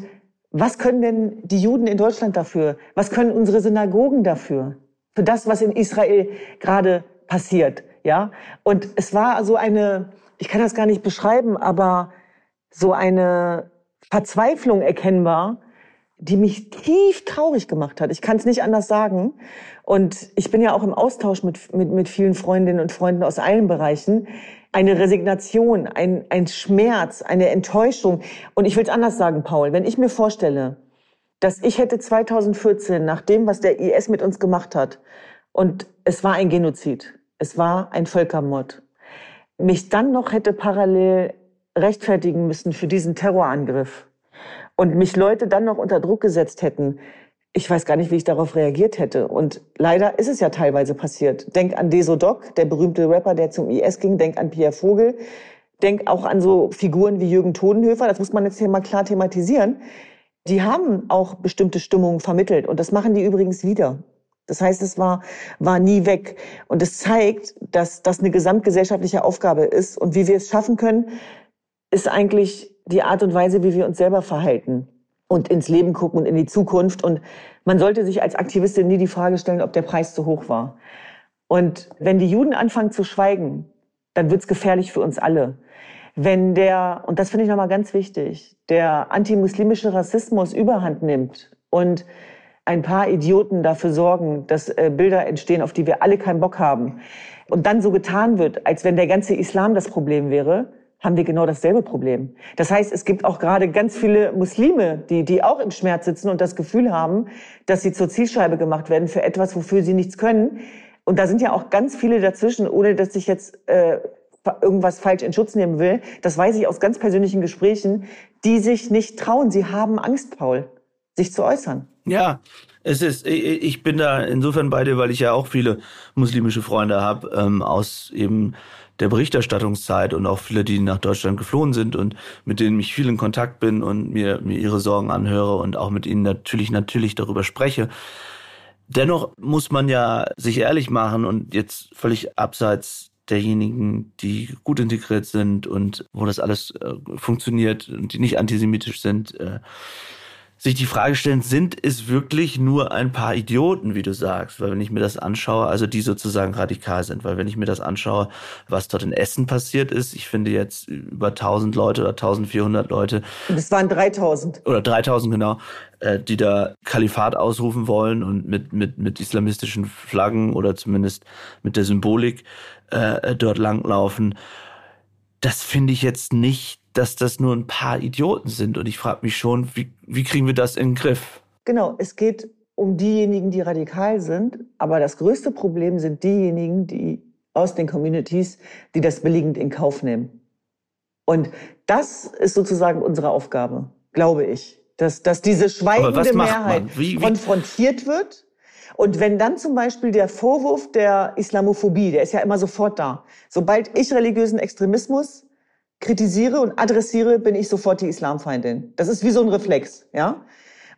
was können denn die Juden in Deutschland dafür? Was können unsere Synagogen dafür? Für das, was in Israel gerade passiert, ja? Und es war so eine, ich kann das gar nicht beschreiben, aber so eine Verzweiflung erkennbar, die mich tief traurig gemacht hat. Ich kann es nicht anders sagen. Und ich bin ja auch im Austausch mit, mit, mit vielen Freundinnen und Freunden aus allen Bereichen. Eine Resignation, ein, ein Schmerz, eine Enttäuschung. Und ich will es anders sagen, Paul. Wenn ich mir vorstelle, dass ich hätte 2014, nach dem, was der IS mit uns gemacht hat, und es war ein Genozid, es war ein Völkermord, mich dann noch hätte parallel rechtfertigen müssen für diesen Terrorangriff, und mich Leute dann noch unter Druck gesetzt hätten, ich weiß gar nicht, wie ich darauf reagiert hätte. Und leider ist es ja teilweise passiert. Denk an Deso Doc, der berühmte Rapper, der zum IS ging. Denk an Pierre Vogel. Denk auch an so Figuren wie Jürgen Todenhöfer. Das muss man jetzt hier mal klar thematisieren. Die haben auch bestimmte Stimmungen vermittelt. Und das machen die übrigens wieder. Das heißt, es war, war nie weg. Und es zeigt, dass das eine gesamtgesellschaftliche Aufgabe ist. Und wie wir es schaffen können, ist eigentlich die Art und Weise, wie wir uns selber verhalten und ins Leben gucken und in die Zukunft. Und man sollte sich als Aktivistin nie die Frage stellen, ob der Preis zu hoch war. Und wenn die Juden anfangen zu schweigen, dann wird's gefährlich für uns alle. Wenn der, und das finde ich nochmal ganz wichtig, der antimuslimische Rassismus überhand nimmt und ein paar Idioten dafür sorgen, dass äh, Bilder entstehen, auf die wir alle keinen Bock haben, und dann so getan wird, als wenn der ganze Islam das Problem wäre, haben wir genau dasselbe Problem. Das heißt, es gibt auch gerade ganz viele Muslime, die, die auch im Schmerz sitzen und das Gefühl haben, dass sie zur Zielscheibe gemacht werden für etwas, wofür sie nichts können. Und da sind ja auch ganz viele dazwischen, ohne dass ich jetzt äh, irgendwas falsch in Schutz nehmen will. Das weiß ich aus ganz persönlichen Gesprächen, die sich nicht trauen. Sie haben Angst, Paul, sich zu äußern. Ja, es ist, ich bin da insofern bei dir, weil ich ja auch viele muslimische Freunde habe, ähm, aus eben der Berichterstattungszeit und auch viele, die nach Deutschland geflohen sind und mit denen ich viel in Kontakt bin und mir, mir ihre Sorgen anhöre und auch mit ihnen natürlich, natürlich darüber spreche. Dennoch muss man ja sich ehrlich machen und jetzt völlig abseits derjenigen, die gut integriert sind und wo das alles äh, funktioniert und die nicht antisemitisch sind, äh, sich die Frage stellen, sind es wirklich nur ein paar Idioten, wie du sagst? Weil wenn ich mir das anschaue, also die sozusagen radikal sind, weil wenn ich mir das anschaue, was dort in Essen passiert ist, ich finde jetzt über 1000 Leute oder 1400 Leute. Das waren 3000. Oder 3000 genau, äh, die da Kalifat ausrufen wollen und mit, mit, mit islamistischen Flaggen oder zumindest mit der Symbolik äh, dort langlaufen. Das finde ich jetzt nicht dass das nur ein paar Idioten sind. Und ich frage mich schon, wie, wie kriegen wir das in den Griff? Genau, es geht um diejenigen, die radikal sind. Aber das größte Problem sind diejenigen, die aus den Communities, die das billigend in Kauf nehmen. Und das ist sozusagen unsere Aufgabe, glaube ich. Dass, dass diese schweigende Mehrheit wie, wie? konfrontiert wird. Und wenn dann zum Beispiel der Vorwurf der Islamophobie, der ist ja immer sofort da. Sobald ich religiösen Extremismus kritisiere und adressiere, bin ich sofort die Islamfeindin. Das ist wie so ein Reflex, ja.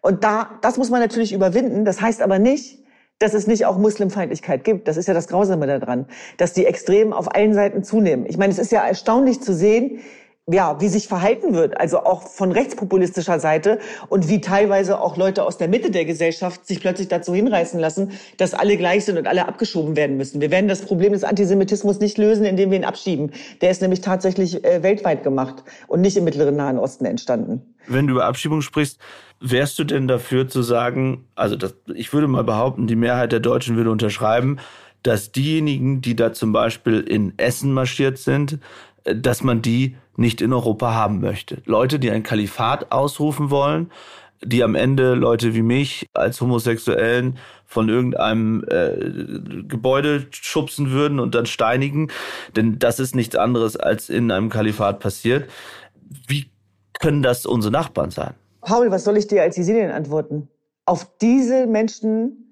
Und da, das muss man natürlich überwinden. Das heißt aber nicht, dass es nicht auch Muslimfeindlichkeit gibt. Das ist ja das Grausame daran, dass die Extremen auf allen Seiten zunehmen. Ich meine, es ist ja erstaunlich zu sehen, ja, wie sich verhalten wird, also auch von rechtspopulistischer Seite und wie teilweise auch Leute aus der Mitte der Gesellschaft sich plötzlich dazu hinreißen lassen, dass alle gleich sind und alle abgeschoben werden müssen. Wir werden das Problem des Antisemitismus nicht lösen, indem wir ihn abschieben. Der ist nämlich tatsächlich äh, weltweit gemacht und nicht im mittleren Nahen Osten entstanden. Wenn du über Abschiebung sprichst, wärst du denn dafür zu sagen, also das, ich würde mal behaupten, die Mehrheit der Deutschen würde unterschreiben, dass diejenigen, die da zum Beispiel in Essen marschiert sind, dass man die nicht in Europa haben möchte. Leute, die ein Kalifat ausrufen wollen, die am Ende Leute wie mich als Homosexuellen von irgendeinem äh, Gebäude schubsen würden und dann steinigen, denn das ist nichts anderes als in einem Kalifat passiert. Wie können das unsere Nachbarn sein? Paul, was soll ich dir als Jesidin antworten? Auf diese Menschen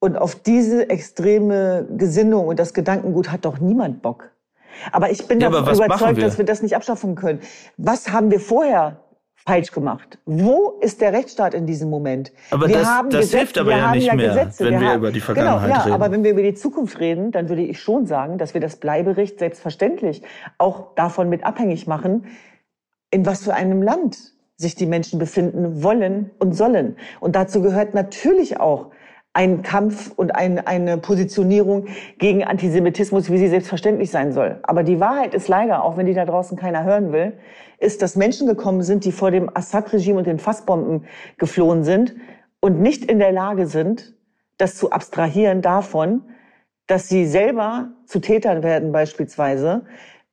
und auf diese extreme Gesinnung und das Gedankengut hat doch niemand Bock. Aber ich bin ja, davon überzeugt, wir? dass wir das nicht abschaffen können. Was haben wir vorher falsch gemacht? Wo ist der Rechtsstaat in diesem Moment? Aber wir das, haben das Gesetze, hilft aber ja nicht ja mehr, Gesetze, wenn wir, wir über die Vergangenheit genau, ja, reden. Aber wenn wir über die Zukunft reden, dann würde ich schon sagen, dass wir das Bleiberecht selbstverständlich auch davon mit abhängig machen, in was für einem Land sich die Menschen befinden wollen und sollen. Und dazu gehört natürlich auch ein Kampf und ein, eine Positionierung gegen Antisemitismus, wie sie selbstverständlich sein soll. Aber die Wahrheit ist leider, auch wenn die da draußen keiner hören will, ist, dass Menschen gekommen sind, die vor dem Assad-Regime und den Fassbomben geflohen sind und nicht in der Lage sind, das zu abstrahieren davon, dass sie selber zu Tätern werden beispielsweise,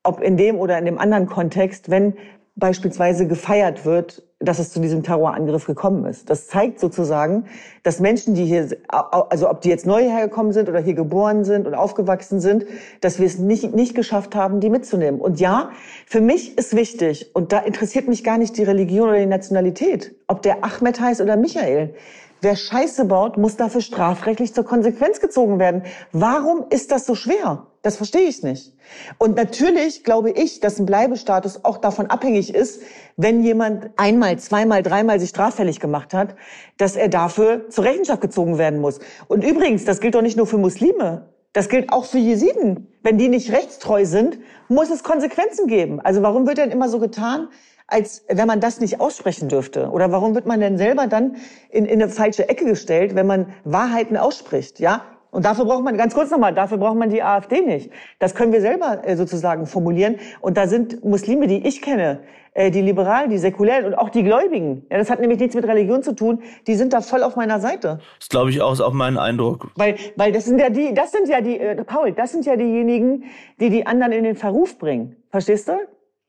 ob in dem oder in dem anderen Kontext, wenn beispielsweise gefeiert wird, dass es zu diesem Terrorangriff gekommen ist. Das zeigt sozusagen, dass Menschen, die hier, also ob die jetzt neu hergekommen sind oder hier geboren sind und aufgewachsen sind, dass wir es nicht, nicht geschafft haben, die mitzunehmen. Und ja, für mich ist wichtig, und da interessiert mich gar nicht die Religion oder die Nationalität, ob der Ahmed heißt oder Michael. Wer Scheiße baut, muss dafür strafrechtlich zur Konsequenz gezogen werden. Warum ist das so schwer? Das verstehe ich nicht. Und natürlich glaube ich, dass ein Bleibestatus auch davon abhängig ist, wenn jemand einmal, zweimal, dreimal sich straffällig gemacht hat, dass er dafür zur Rechenschaft gezogen werden muss. Und übrigens, das gilt doch nicht nur für Muslime. Das gilt auch für Jesiden. Wenn die nicht rechtstreu sind, muss es Konsequenzen geben. Also warum wird denn immer so getan, als wenn man das nicht aussprechen dürfte? Oder warum wird man denn selber dann in, in eine falsche Ecke gestellt, wenn man Wahrheiten ausspricht? Ja, und dafür braucht man, ganz kurz nochmal, dafür braucht man die AfD nicht. Das können wir selber äh, sozusagen formulieren. Und da sind Muslime, die ich kenne, äh, die Liberalen, die Säkulären und auch die Gläubigen. Ja, das hat nämlich nichts mit Religion zu tun. Die sind da voll auf meiner Seite. Das glaube ich auch, ist auch mein Eindruck. Weil, weil das sind ja die, das sind ja die, äh, Paul, das sind ja diejenigen, die die anderen in den Verruf bringen. Verstehst du?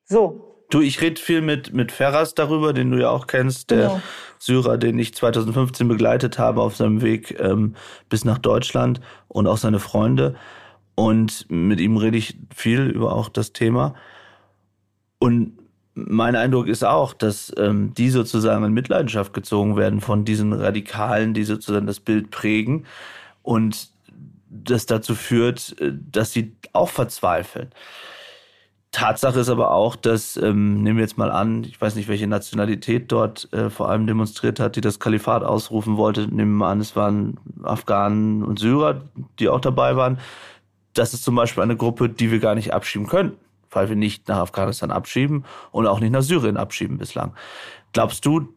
So. Du, ich rede viel mit, mit Ferras darüber, den du ja auch kennst, der genau. Syrer, den ich 2015 begleitet habe auf seinem Weg ähm, bis nach Deutschland und auch seine Freunde. Und mit ihm rede ich viel über auch das Thema. Und mein Eindruck ist auch, dass ähm, die sozusagen in Mitleidenschaft gezogen werden von diesen Radikalen, die sozusagen das Bild prägen. Und das dazu führt, äh, dass sie auch verzweifeln. Tatsache ist aber auch, dass, ähm, nehmen wir jetzt mal an, ich weiß nicht, welche Nationalität dort äh, vor allem demonstriert hat, die das Kalifat ausrufen wollte. Nehmen wir mal an, es waren Afghanen und Syrer, die auch dabei waren. Das ist zum Beispiel eine Gruppe, die wir gar nicht abschieben können, weil wir nicht nach Afghanistan abschieben und auch nicht nach Syrien abschieben bislang. Glaubst du,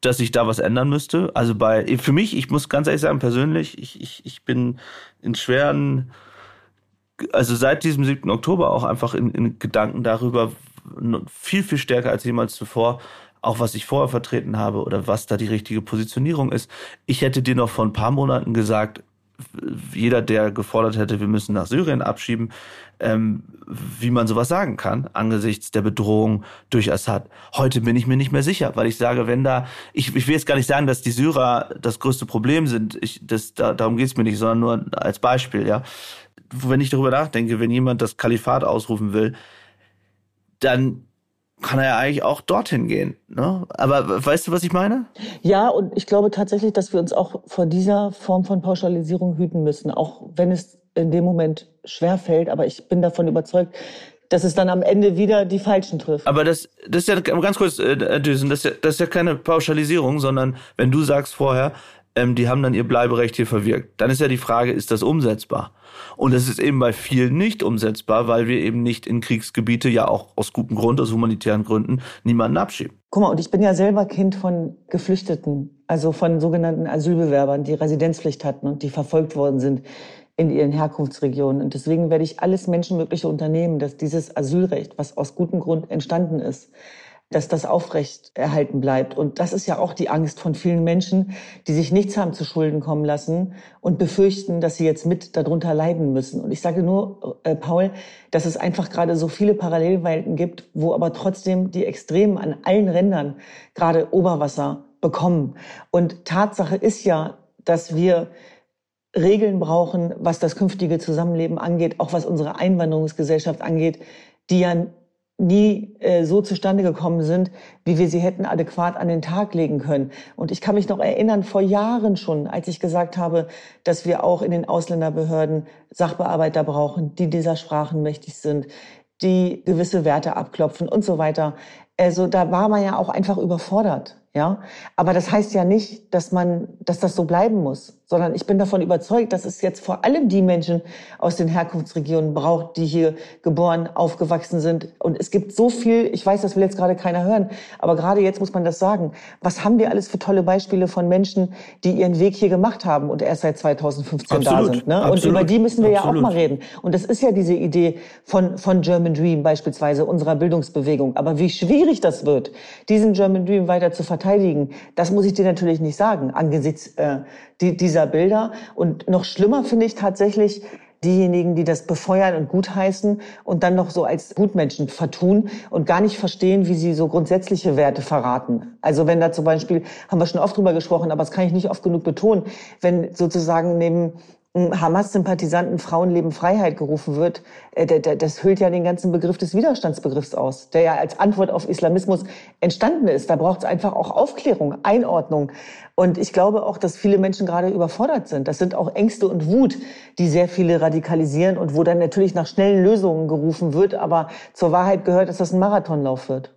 dass sich da was ändern müsste? Also bei, für mich, ich muss ganz ehrlich sagen, persönlich, ich, ich, ich bin in schweren also seit diesem 7. Oktober auch einfach in, in Gedanken darüber viel, viel stärker als jemals zuvor, auch was ich vorher vertreten habe oder was da die richtige Positionierung ist. Ich hätte dir noch vor ein paar Monaten gesagt, jeder, der gefordert hätte, wir müssen nach Syrien abschieben, ähm, wie man sowas sagen kann, angesichts der Bedrohung durch Assad. Heute bin ich mir nicht mehr sicher, weil ich sage, wenn da, ich, ich will jetzt gar nicht sagen, dass die Syrer das größte Problem sind, ich, das, da, darum geht's mir nicht, sondern nur als Beispiel, ja wenn ich darüber nachdenke, wenn jemand das Kalifat ausrufen will, dann kann er ja eigentlich auch dorthin gehen. Ne? Aber weißt du, was ich meine? Ja, und ich glaube tatsächlich, dass wir uns auch vor dieser Form von Pauschalisierung hüten müssen, auch wenn es in dem Moment schwer fällt. Aber ich bin davon überzeugt, dass es dann am Ende wieder die Falschen trifft. Aber das, das ist ja ganz kurz, äh, Düsen, das, ist ja, das ist ja keine Pauschalisierung, sondern wenn du sagst vorher, ähm, die haben dann ihr Bleiberecht hier verwirkt, dann ist ja die Frage, ist das umsetzbar? Und das ist eben bei vielen nicht umsetzbar, weil wir eben nicht in Kriegsgebiete, ja auch aus gutem Grund, aus humanitären Gründen, niemanden abschieben. Guck mal, und ich bin ja selber Kind von Geflüchteten, also von sogenannten Asylbewerbern, die Residenzpflicht hatten und die verfolgt worden sind in ihren Herkunftsregionen. Und deswegen werde ich alles Menschenmögliche unternehmen, dass dieses Asylrecht, was aus gutem Grund entstanden ist, dass das aufrecht erhalten bleibt. Und das ist ja auch die Angst von vielen Menschen, die sich nichts haben zu Schulden kommen lassen und befürchten, dass sie jetzt mit darunter leiden müssen. Und ich sage nur, äh, Paul, dass es einfach gerade so viele Parallelwelten gibt, wo aber trotzdem die Extremen an allen Rändern gerade Oberwasser bekommen. Und Tatsache ist ja, dass wir Regeln brauchen, was das künftige Zusammenleben angeht, auch was unsere Einwanderungsgesellschaft angeht, die ja nie äh, so zustande gekommen sind, wie wir sie hätten adäquat an den Tag legen können. Und ich kann mich noch erinnern, vor Jahren schon, als ich gesagt habe, dass wir auch in den Ausländerbehörden Sachbearbeiter brauchen, die dieser Sprachen mächtig sind, die gewisse Werte abklopfen und so weiter. Also da war man ja auch einfach überfordert. Ja, aber das heißt ja nicht, dass man, dass das so bleiben muss, sondern ich bin davon überzeugt, dass es jetzt vor allem die Menschen aus den Herkunftsregionen braucht, die hier geboren, aufgewachsen sind. Und es gibt so viel, ich weiß, das will jetzt gerade keiner hören, aber gerade jetzt muss man das sagen. Was haben wir alles für tolle Beispiele von Menschen, die ihren Weg hier gemacht haben und erst seit 2015 Absolut. da sind? Ne? Absolut. Und über die müssen wir Absolut. ja auch mal reden. Und das ist ja diese Idee von, von German Dream beispielsweise, unserer Bildungsbewegung. Aber wie schwierig das wird, diesen German Dream weiter zu verteidigen. Das muss ich dir natürlich nicht sagen angesichts äh, die, dieser Bilder. Und noch schlimmer finde ich tatsächlich, diejenigen, die das befeuern und gutheißen und dann noch so als Gutmenschen vertun und gar nicht verstehen, wie sie so grundsätzliche Werte verraten. Also wenn da zum Beispiel, haben wir schon oft drüber gesprochen, aber das kann ich nicht oft genug betonen, wenn sozusagen neben Hamas-Sympathisanten Frauenleben Freiheit gerufen wird, äh, das hüllt ja den ganzen Begriff des Widerstandsbegriffs aus, der ja als Antwort auf Islamismus entstanden ist. Da braucht es einfach auch Aufklärung, Einordnung. Und ich glaube auch, dass viele Menschen gerade überfordert sind. Das sind auch Ängste und Wut, die sehr viele radikalisieren und wo dann natürlich nach schnellen Lösungen gerufen wird. Aber zur Wahrheit gehört, dass das ein Marathonlauf wird.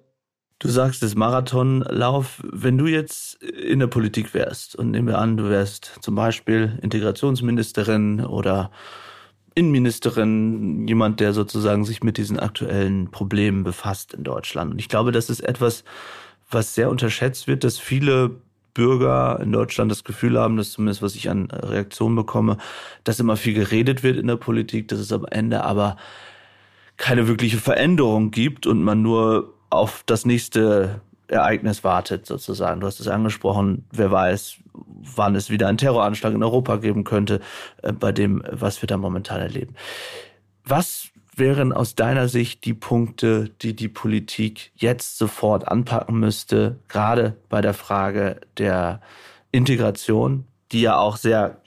Du sagst es Marathonlauf. Wenn du jetzt in der Politik wärst und nehmen wir an, du wärst zum Beispiel Integrationsministerin oder Innenministerin, jemand, der sozusagen sich mit diesen aktuellen Problemen befasst in Deutschland. Und ich glaube, das ist etwas, was sehr unterschätzt wird, dass viele Bürger in Deutschland das Gefühl haben, dass zumindest was ich an Reaktionen bekomme, dass immer viel geredet wird in der Politik, dass es am Ende aber keine wirkliche Veränderung gibt und man nur auf das nächste Ereignis wartet, sozusagen. Du hast es angesprochen, wer weiß, wann es wieder einen Terroranschlag in Europa geben könnte, äh, bei dem, was wir da momentan erleben. Was wären aus deiner Sicht die Punkte, die die Politik jetzt sofort anpacken müsste, gerade bei der Frage der Integration, die ja auch sehr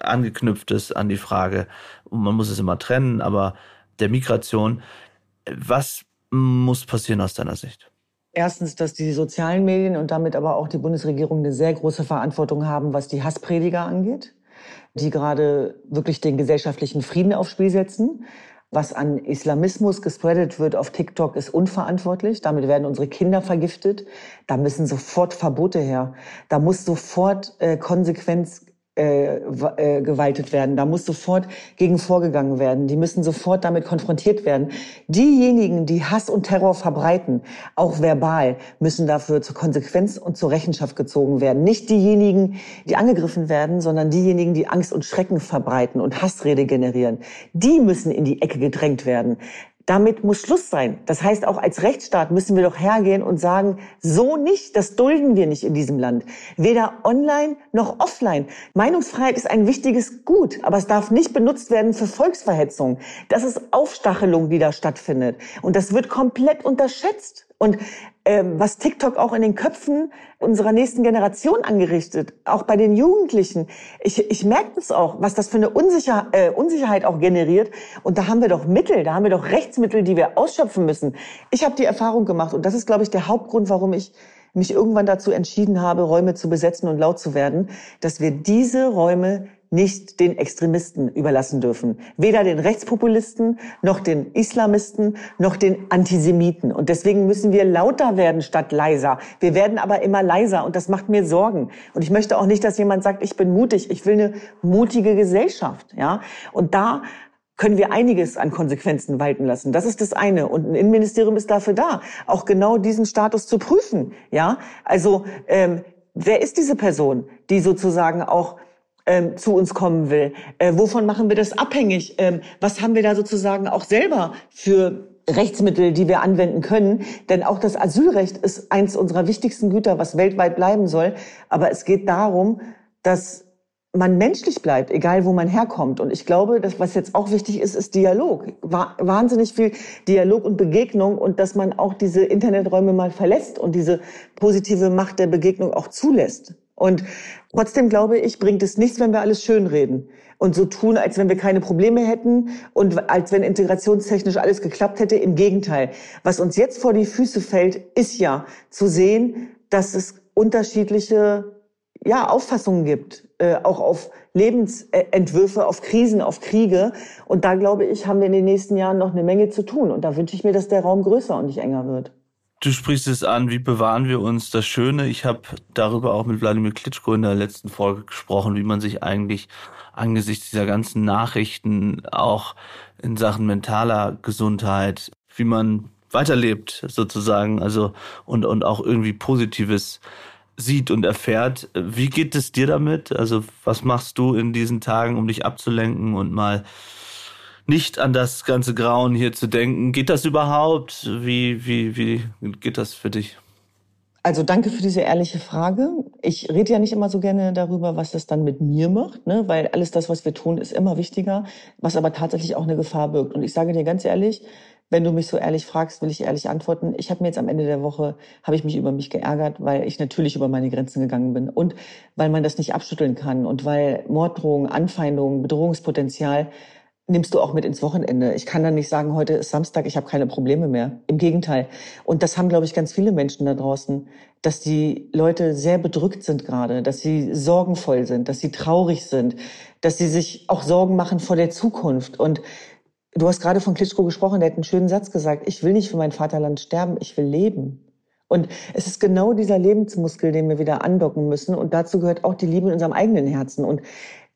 angeknüpft ist an die Frage, man muss es immer trennen, aber der Migration. Was muss passieren aus deiner Sicht? Erstens, dass die sozialen Medien und damit aber auch die Bundesregierung eine sehr große Verantwortung haben, was die Hassprediger angeht. die gerade wirklich den gesellschaftlichen Frieden aufs Spiel setzen. Was an Islamismus gespreadet wird auf TikTok ist unverantwortlich. Damit werden unsere Kinder vergiftet. Da müssen sofort Verbote her. Da muss sofort äh, Konsequenz äh, äh, gewaltet werden. Da muss sofort gegen vorgegangen werden. Die müssen sofort damit konfrontiert werden. Diejenigen, die Hass und Terror verbreiten, auch verbal, müssen dafür zur Konsequenz und zur Rechenschaft gezogen werden. Nicht diejenigen, die angegriffen werden, sondern diejenigen, die Angst und Schrecken verbreiten und Hassrede generieren. Die müssen in die Ecke gedrängt werden. Damit muss Schluss sein. Das heißt, auch als Rechtsstaat müssen wir doch hergehen und sagen, so nicht, das dulden wir nicht in diesem Land. Weder online noch offline. Meinungsfreiheit ist ein wichtiges Gut, aber es darf nicht benutzt werden für Volksverhetzung. Das ist Aufstachelung, die da stattfindet. Und das wird komplett unterschätzt. Und was TikTok auch in den Köpfen unserer nächsten Generation angerichtet, auch bei den Jugendlichen. Ich, ich merke das auch, was das für eine Unsicher, äh, Unsicherheit auch generiert. Und da haben wir doch Mittel, da haben wir doch Rechtsmittel, die wir ausschöpfen müssen. Ich habe die Erfahrung gemacht und das ist, glaube ich, der Hauptgrund, warum ich mich irgendwann dazu entschieden habe, Räume zu besetzen und laut zu werden, dass wir diese Räume nicht den Extremisten überlassen dürfen. Weder den Rechtspopulisten, noch den Islamisten, noch den Antisemiten. Und deswegen müssen wir lauter werden statt leiser. Wir werden aber immer leiser und das macht mir Sorgen. Und ich möchte auch nicht, dass jemand sagt, ich bin mutig. Ich will eine mutige Gesellschaft, ja. Und da können wir einiges an Konsequenzen walten lassen. Das ist das eine. Und ein Innenministerium ist dafür da, auch genau diesen Status zu prüfen. Ja, also ähm, wer ist diese Person, die sozusagen auch ähm, zu uns kommen will? Äh, wovon machen wir das abhängig? Ähm, was haben wir da sozusagen auch selber für Rechtsmittel, die wir anwenden können. Denn auch das Asylrecht ist eins unserer wichtigsten Güter, was weltweit bleiben soll. Aber es geht darum, dass man menschlich bleibt, egal wo man herkommt. Und ich glaube, das, was jetzt auch wichtig ist, ist Dialog. Wahnsinnig viel Dialog und Begegnung und dass man auch diese Interneträume mal verlässt und diese positive Macht der Begegnung auch zulässt. Und trotzdem glaube ich, bringt es nichts, wenn wir alles schönreden und so tun, als wenn wir keine Probleme hätten und als wenn integrationstechnisch alles geklappt hätte. Im Gegenteil. Was uns jetzt vor die Füße fällt, ist ja zu sehen, dass es unterschiedliche ja, Auffassungen gibt, äh, auch auf Lebensentwürfe, auf Krisen, auf Kriege. Und da glaube ich, haben wir in den nächsten Jahren noch eine Menge zu tun. Und da wünsche ich mir, dass der Raum größer und nicht enger wird. Du sprichst es an, wie bewahren wir uns das Schöne? Ich habe darüber auch mit Wladimir Klitschko in der letzten Folge gesprochen, wie man sich eigentlich angesichts dieser ganzen Nachrichten auch in Sachen mentaler Gesundheit, wie man weiterlebt sozusagen, also und und auch irgendwie Positives sieht und erfährt. Wie geht es dir damit? Also was machst du in diesen Tagen, um dich abzulenken und mal nicht an das ganze Grauen hier zu denken. Geht das überhaupt? Wie, wie, wie geht das für dich? Also danke für diese ehrliche Frage. Ich rede ja nicht immer so gerne darüber, was das dann mit mir macht, ne? weil alles das, was wir tun, ist immer wichtiger, was aber tatsächlich auch eine Gefahr birgt. Und ich sage dir ganz ehrlich, wenn du mich so ehrlich fragst, will ich ehrlich antworten. Ich habe mir jetzt am Ende der Woche, habe ich mich über mich geärgert, weil ich natürlich über meine Grenzen gegangen bin und weil man das nicht abschütteln kann und weil Morddrohungen, Anfeindungen, Bedrohungspotenzial nimmst du auch mit ins Wochenende. Ich kann dann nicht sagen, heute ist Samstag, ich habe keine Probleme mehr. Im Gegenteil. Und das haben, glaube ich, ganz viele Menschen da draußen, dass die Leute sehr bedrückt sind gerade, dass sie sorgenvoll sind, dass sie traurig sind, dass sie sich auch Sorgen machen vor der Zukunft. Und du hast gerade von Klitschko gesprochen, der hat einen schönen Satz gesagt, ich will nicht für mein Vaterland sterben, ich will leben. Und es ist genau dieser Lebensmuskel, den wir wieder andocken müssen. Und dazu gehört auch die Liebe in unserem eigenen Herzen. Und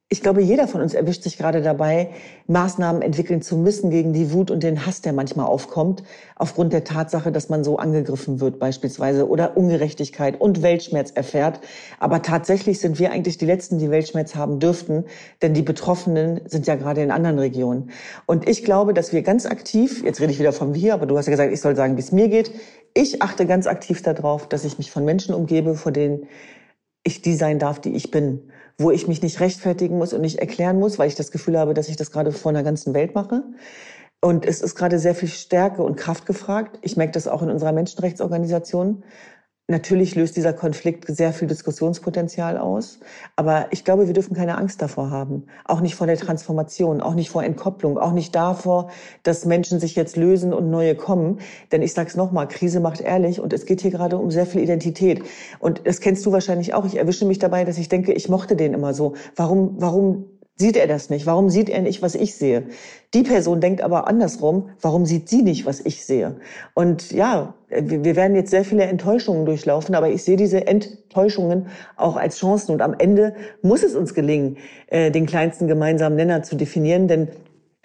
ich glaube, jeder von uns erwischt sich gerade dabei, Maßnahmen entwickeln zu müssen gegen die Wut und den Hass, der manchmal aufkommt, aufgrund der Tatsache, dass man so angegriffen wird beispielsweise oder Ungerechtigkeit und Weltschmerz erfährt. Aber tatsächlich sind wir eigentlich die Letzten, die Weltschmerz haben dürften, denn die Betroffenen sind ja gerade in anderen Regionen. Und ich glaube, dass wir ganz aktiv, jetzt rede ich wieder von wir, aber du hast ja gesagt, ich soll sagen, wie es mir geht. Ich achte ganz aktiv darauf, dass ich mich von Menschen umgebe, vor denen ich die sein darf, die ich bin wo ich mich nicht rechtfertigen muss und nicht erklären muss, weil ich das Gefühl habe, dass ich das gerade vor einer ganzen Welt mache. Und es ist gerade sehr viel Stärke und Kraft gefragt. Ich merke das auch in unserer Menschenrechtsorganisation. Natürlich löst dieser Konflikt sehr viel Diskussionspotenzial aus. Aber ich glaube, wir dürfen keine Angst davor haben. Auch nicht vor der Transformation, auch nicht vor Entkopplung, auch nicht davor, dass Menschen sich jetzt lösen und neue kommen. Denn ich sage es nochmal, Krise macht ehrlich und es geht hier gerade um sehr viel Identität. Und das kennst du wahrscheinlich auch. Ich erwische mich dabei, dass ich denke, ich mochte den immer so. Warum, warum sieht er das nicht? Warum sieht er nicht, was ich sehe? Die Person denkt aber andersrum, warum sieht sie nicht, was ich sehe? Und ja, wir werden jetzt sehr viele Enttäuschungen durchlaufen, aber ich sehe diese Enttäuschungen auch als Chancen. Und am Ende muss es uns gelingen, äh, den kleinsten gemeinsamen Nenner zu definieren, denn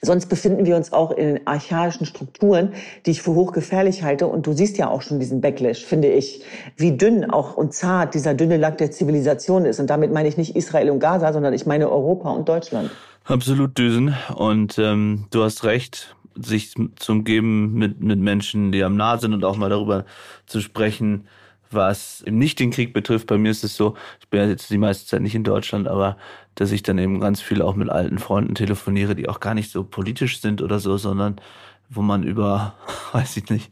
Sonst befinden wir uns auch in archaischen Strukturen, die ich für hochgefährlich halte. Und du siehst ja auch schon diesen Backlash, finde ich, wie dünn auch und zart dieser dünne Lack der Zivilisation ist. Und damit meine ich nicht Israel und Gaza, sondern ich meine Europa und Deutschland. Absolut Düsen. Und ähm, du hast recht, sich zu umgeben mit, mit Menschen, die am nah sind und auch mal darüber zu sprechen, was nicht den Krieg betrifft. Bei mir ist es so, ich bin ja jetzt die meiste Zeit nicht in Deutschland, aber dass ich dann eben ganz viel auch mit alten Freunden telefoniere, die auch gar nicht so politisch sind oder so, sondern wo man über, weiß ich nicht,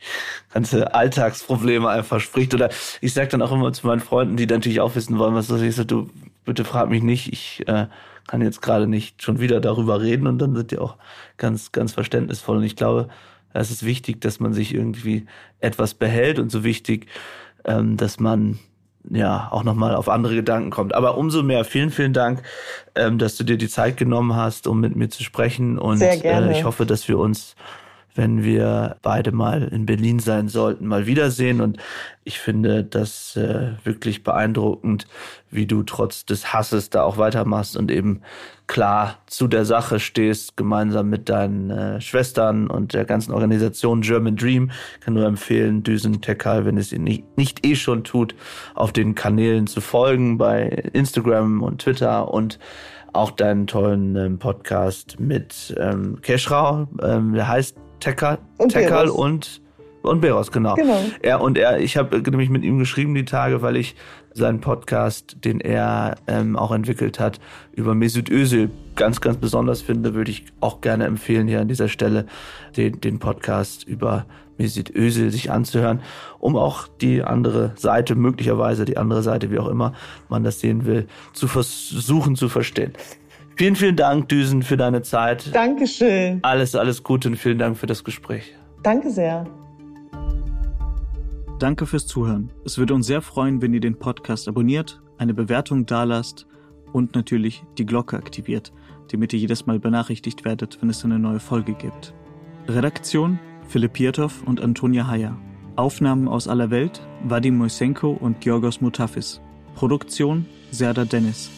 ganze Alltagsprobleme einfach spricht. Oder ich sage dann auch immer zu meinen Freunden, die natürlich auch wissen wollen, was das ist, du bitte frag mich nicht, ich äh, kann jetzt gerade nicht schon wieder darüber reden und dann sind die auch ganz, ganz verständnisvoll. Und ich glaube, es ist wichtig, dass man sich irgendwie etwas behält und so wichtig, ähm, dass man ja auch nochmal auf andere Gedanken kommt. Aber umso mehr vielen, vielen Dank, ähm, dass du dir die Zeit genommen hast, um mit mir zu sprechen. Und. Äh, ich hoffe, dass wir uns wenn wir beide mal in Berlin sein sollten, mal wiedersehen. Und ich finde das äh, wirklich beeindruckend, wie du trotz des Hasses da auch weitermachst und eben klar zu der Sache stehst, gemeinsam mit deinen äh, Schwestern und der ganzen Organisation German Dream. Kann nur empfehlen, Düsen Tekal, wenn es ihn nicht, nicht eh schon tut, auf den Kanälen zu folgen bei Instagram und Twitter und auch deinen tollen ähm, Podcast mit ähm, Keschrau. Ähm, der heißt Tekal und, Tekal und und Beros, genau. genau. Er und er, ich habe nämlich mit ihm geschrieben die Tage, weil ich seinen Podcast, den er ähm, auch entwickelt hat, über Mesut Özil ganz, ganz besonders finde, würde ich auch gerne empfehlen hier an dieser Stelle, den, den Podcast über Mesut Özil sich anzuhören, um auch die andere Seite, möglicherweise die andere Seite, wie auch immer man das sehen will, zu versuchen zu verstehen. Vielen, vielen Dank, Düsen, für deine Zeit. Dankeschön. Alles, alles Gute und vielen Dank für das Gespräch. Danke sehr. Danke fürs Zuhören. Es würde uns sehr freuen, wenn ihr den Podcast abonniert, eine Bewertung dalasst und natürlich die Glocke aktiviert, damit ihr jedes Mal benachrichtigt werdet, wenn es eine neue Folge gibt. Redaktion Philipp Pietow und Antonia Heyer. Aufnahmen aus aller Welt Vadim Moisenko und Georgos Mutafis. Produktion Serda Dennis.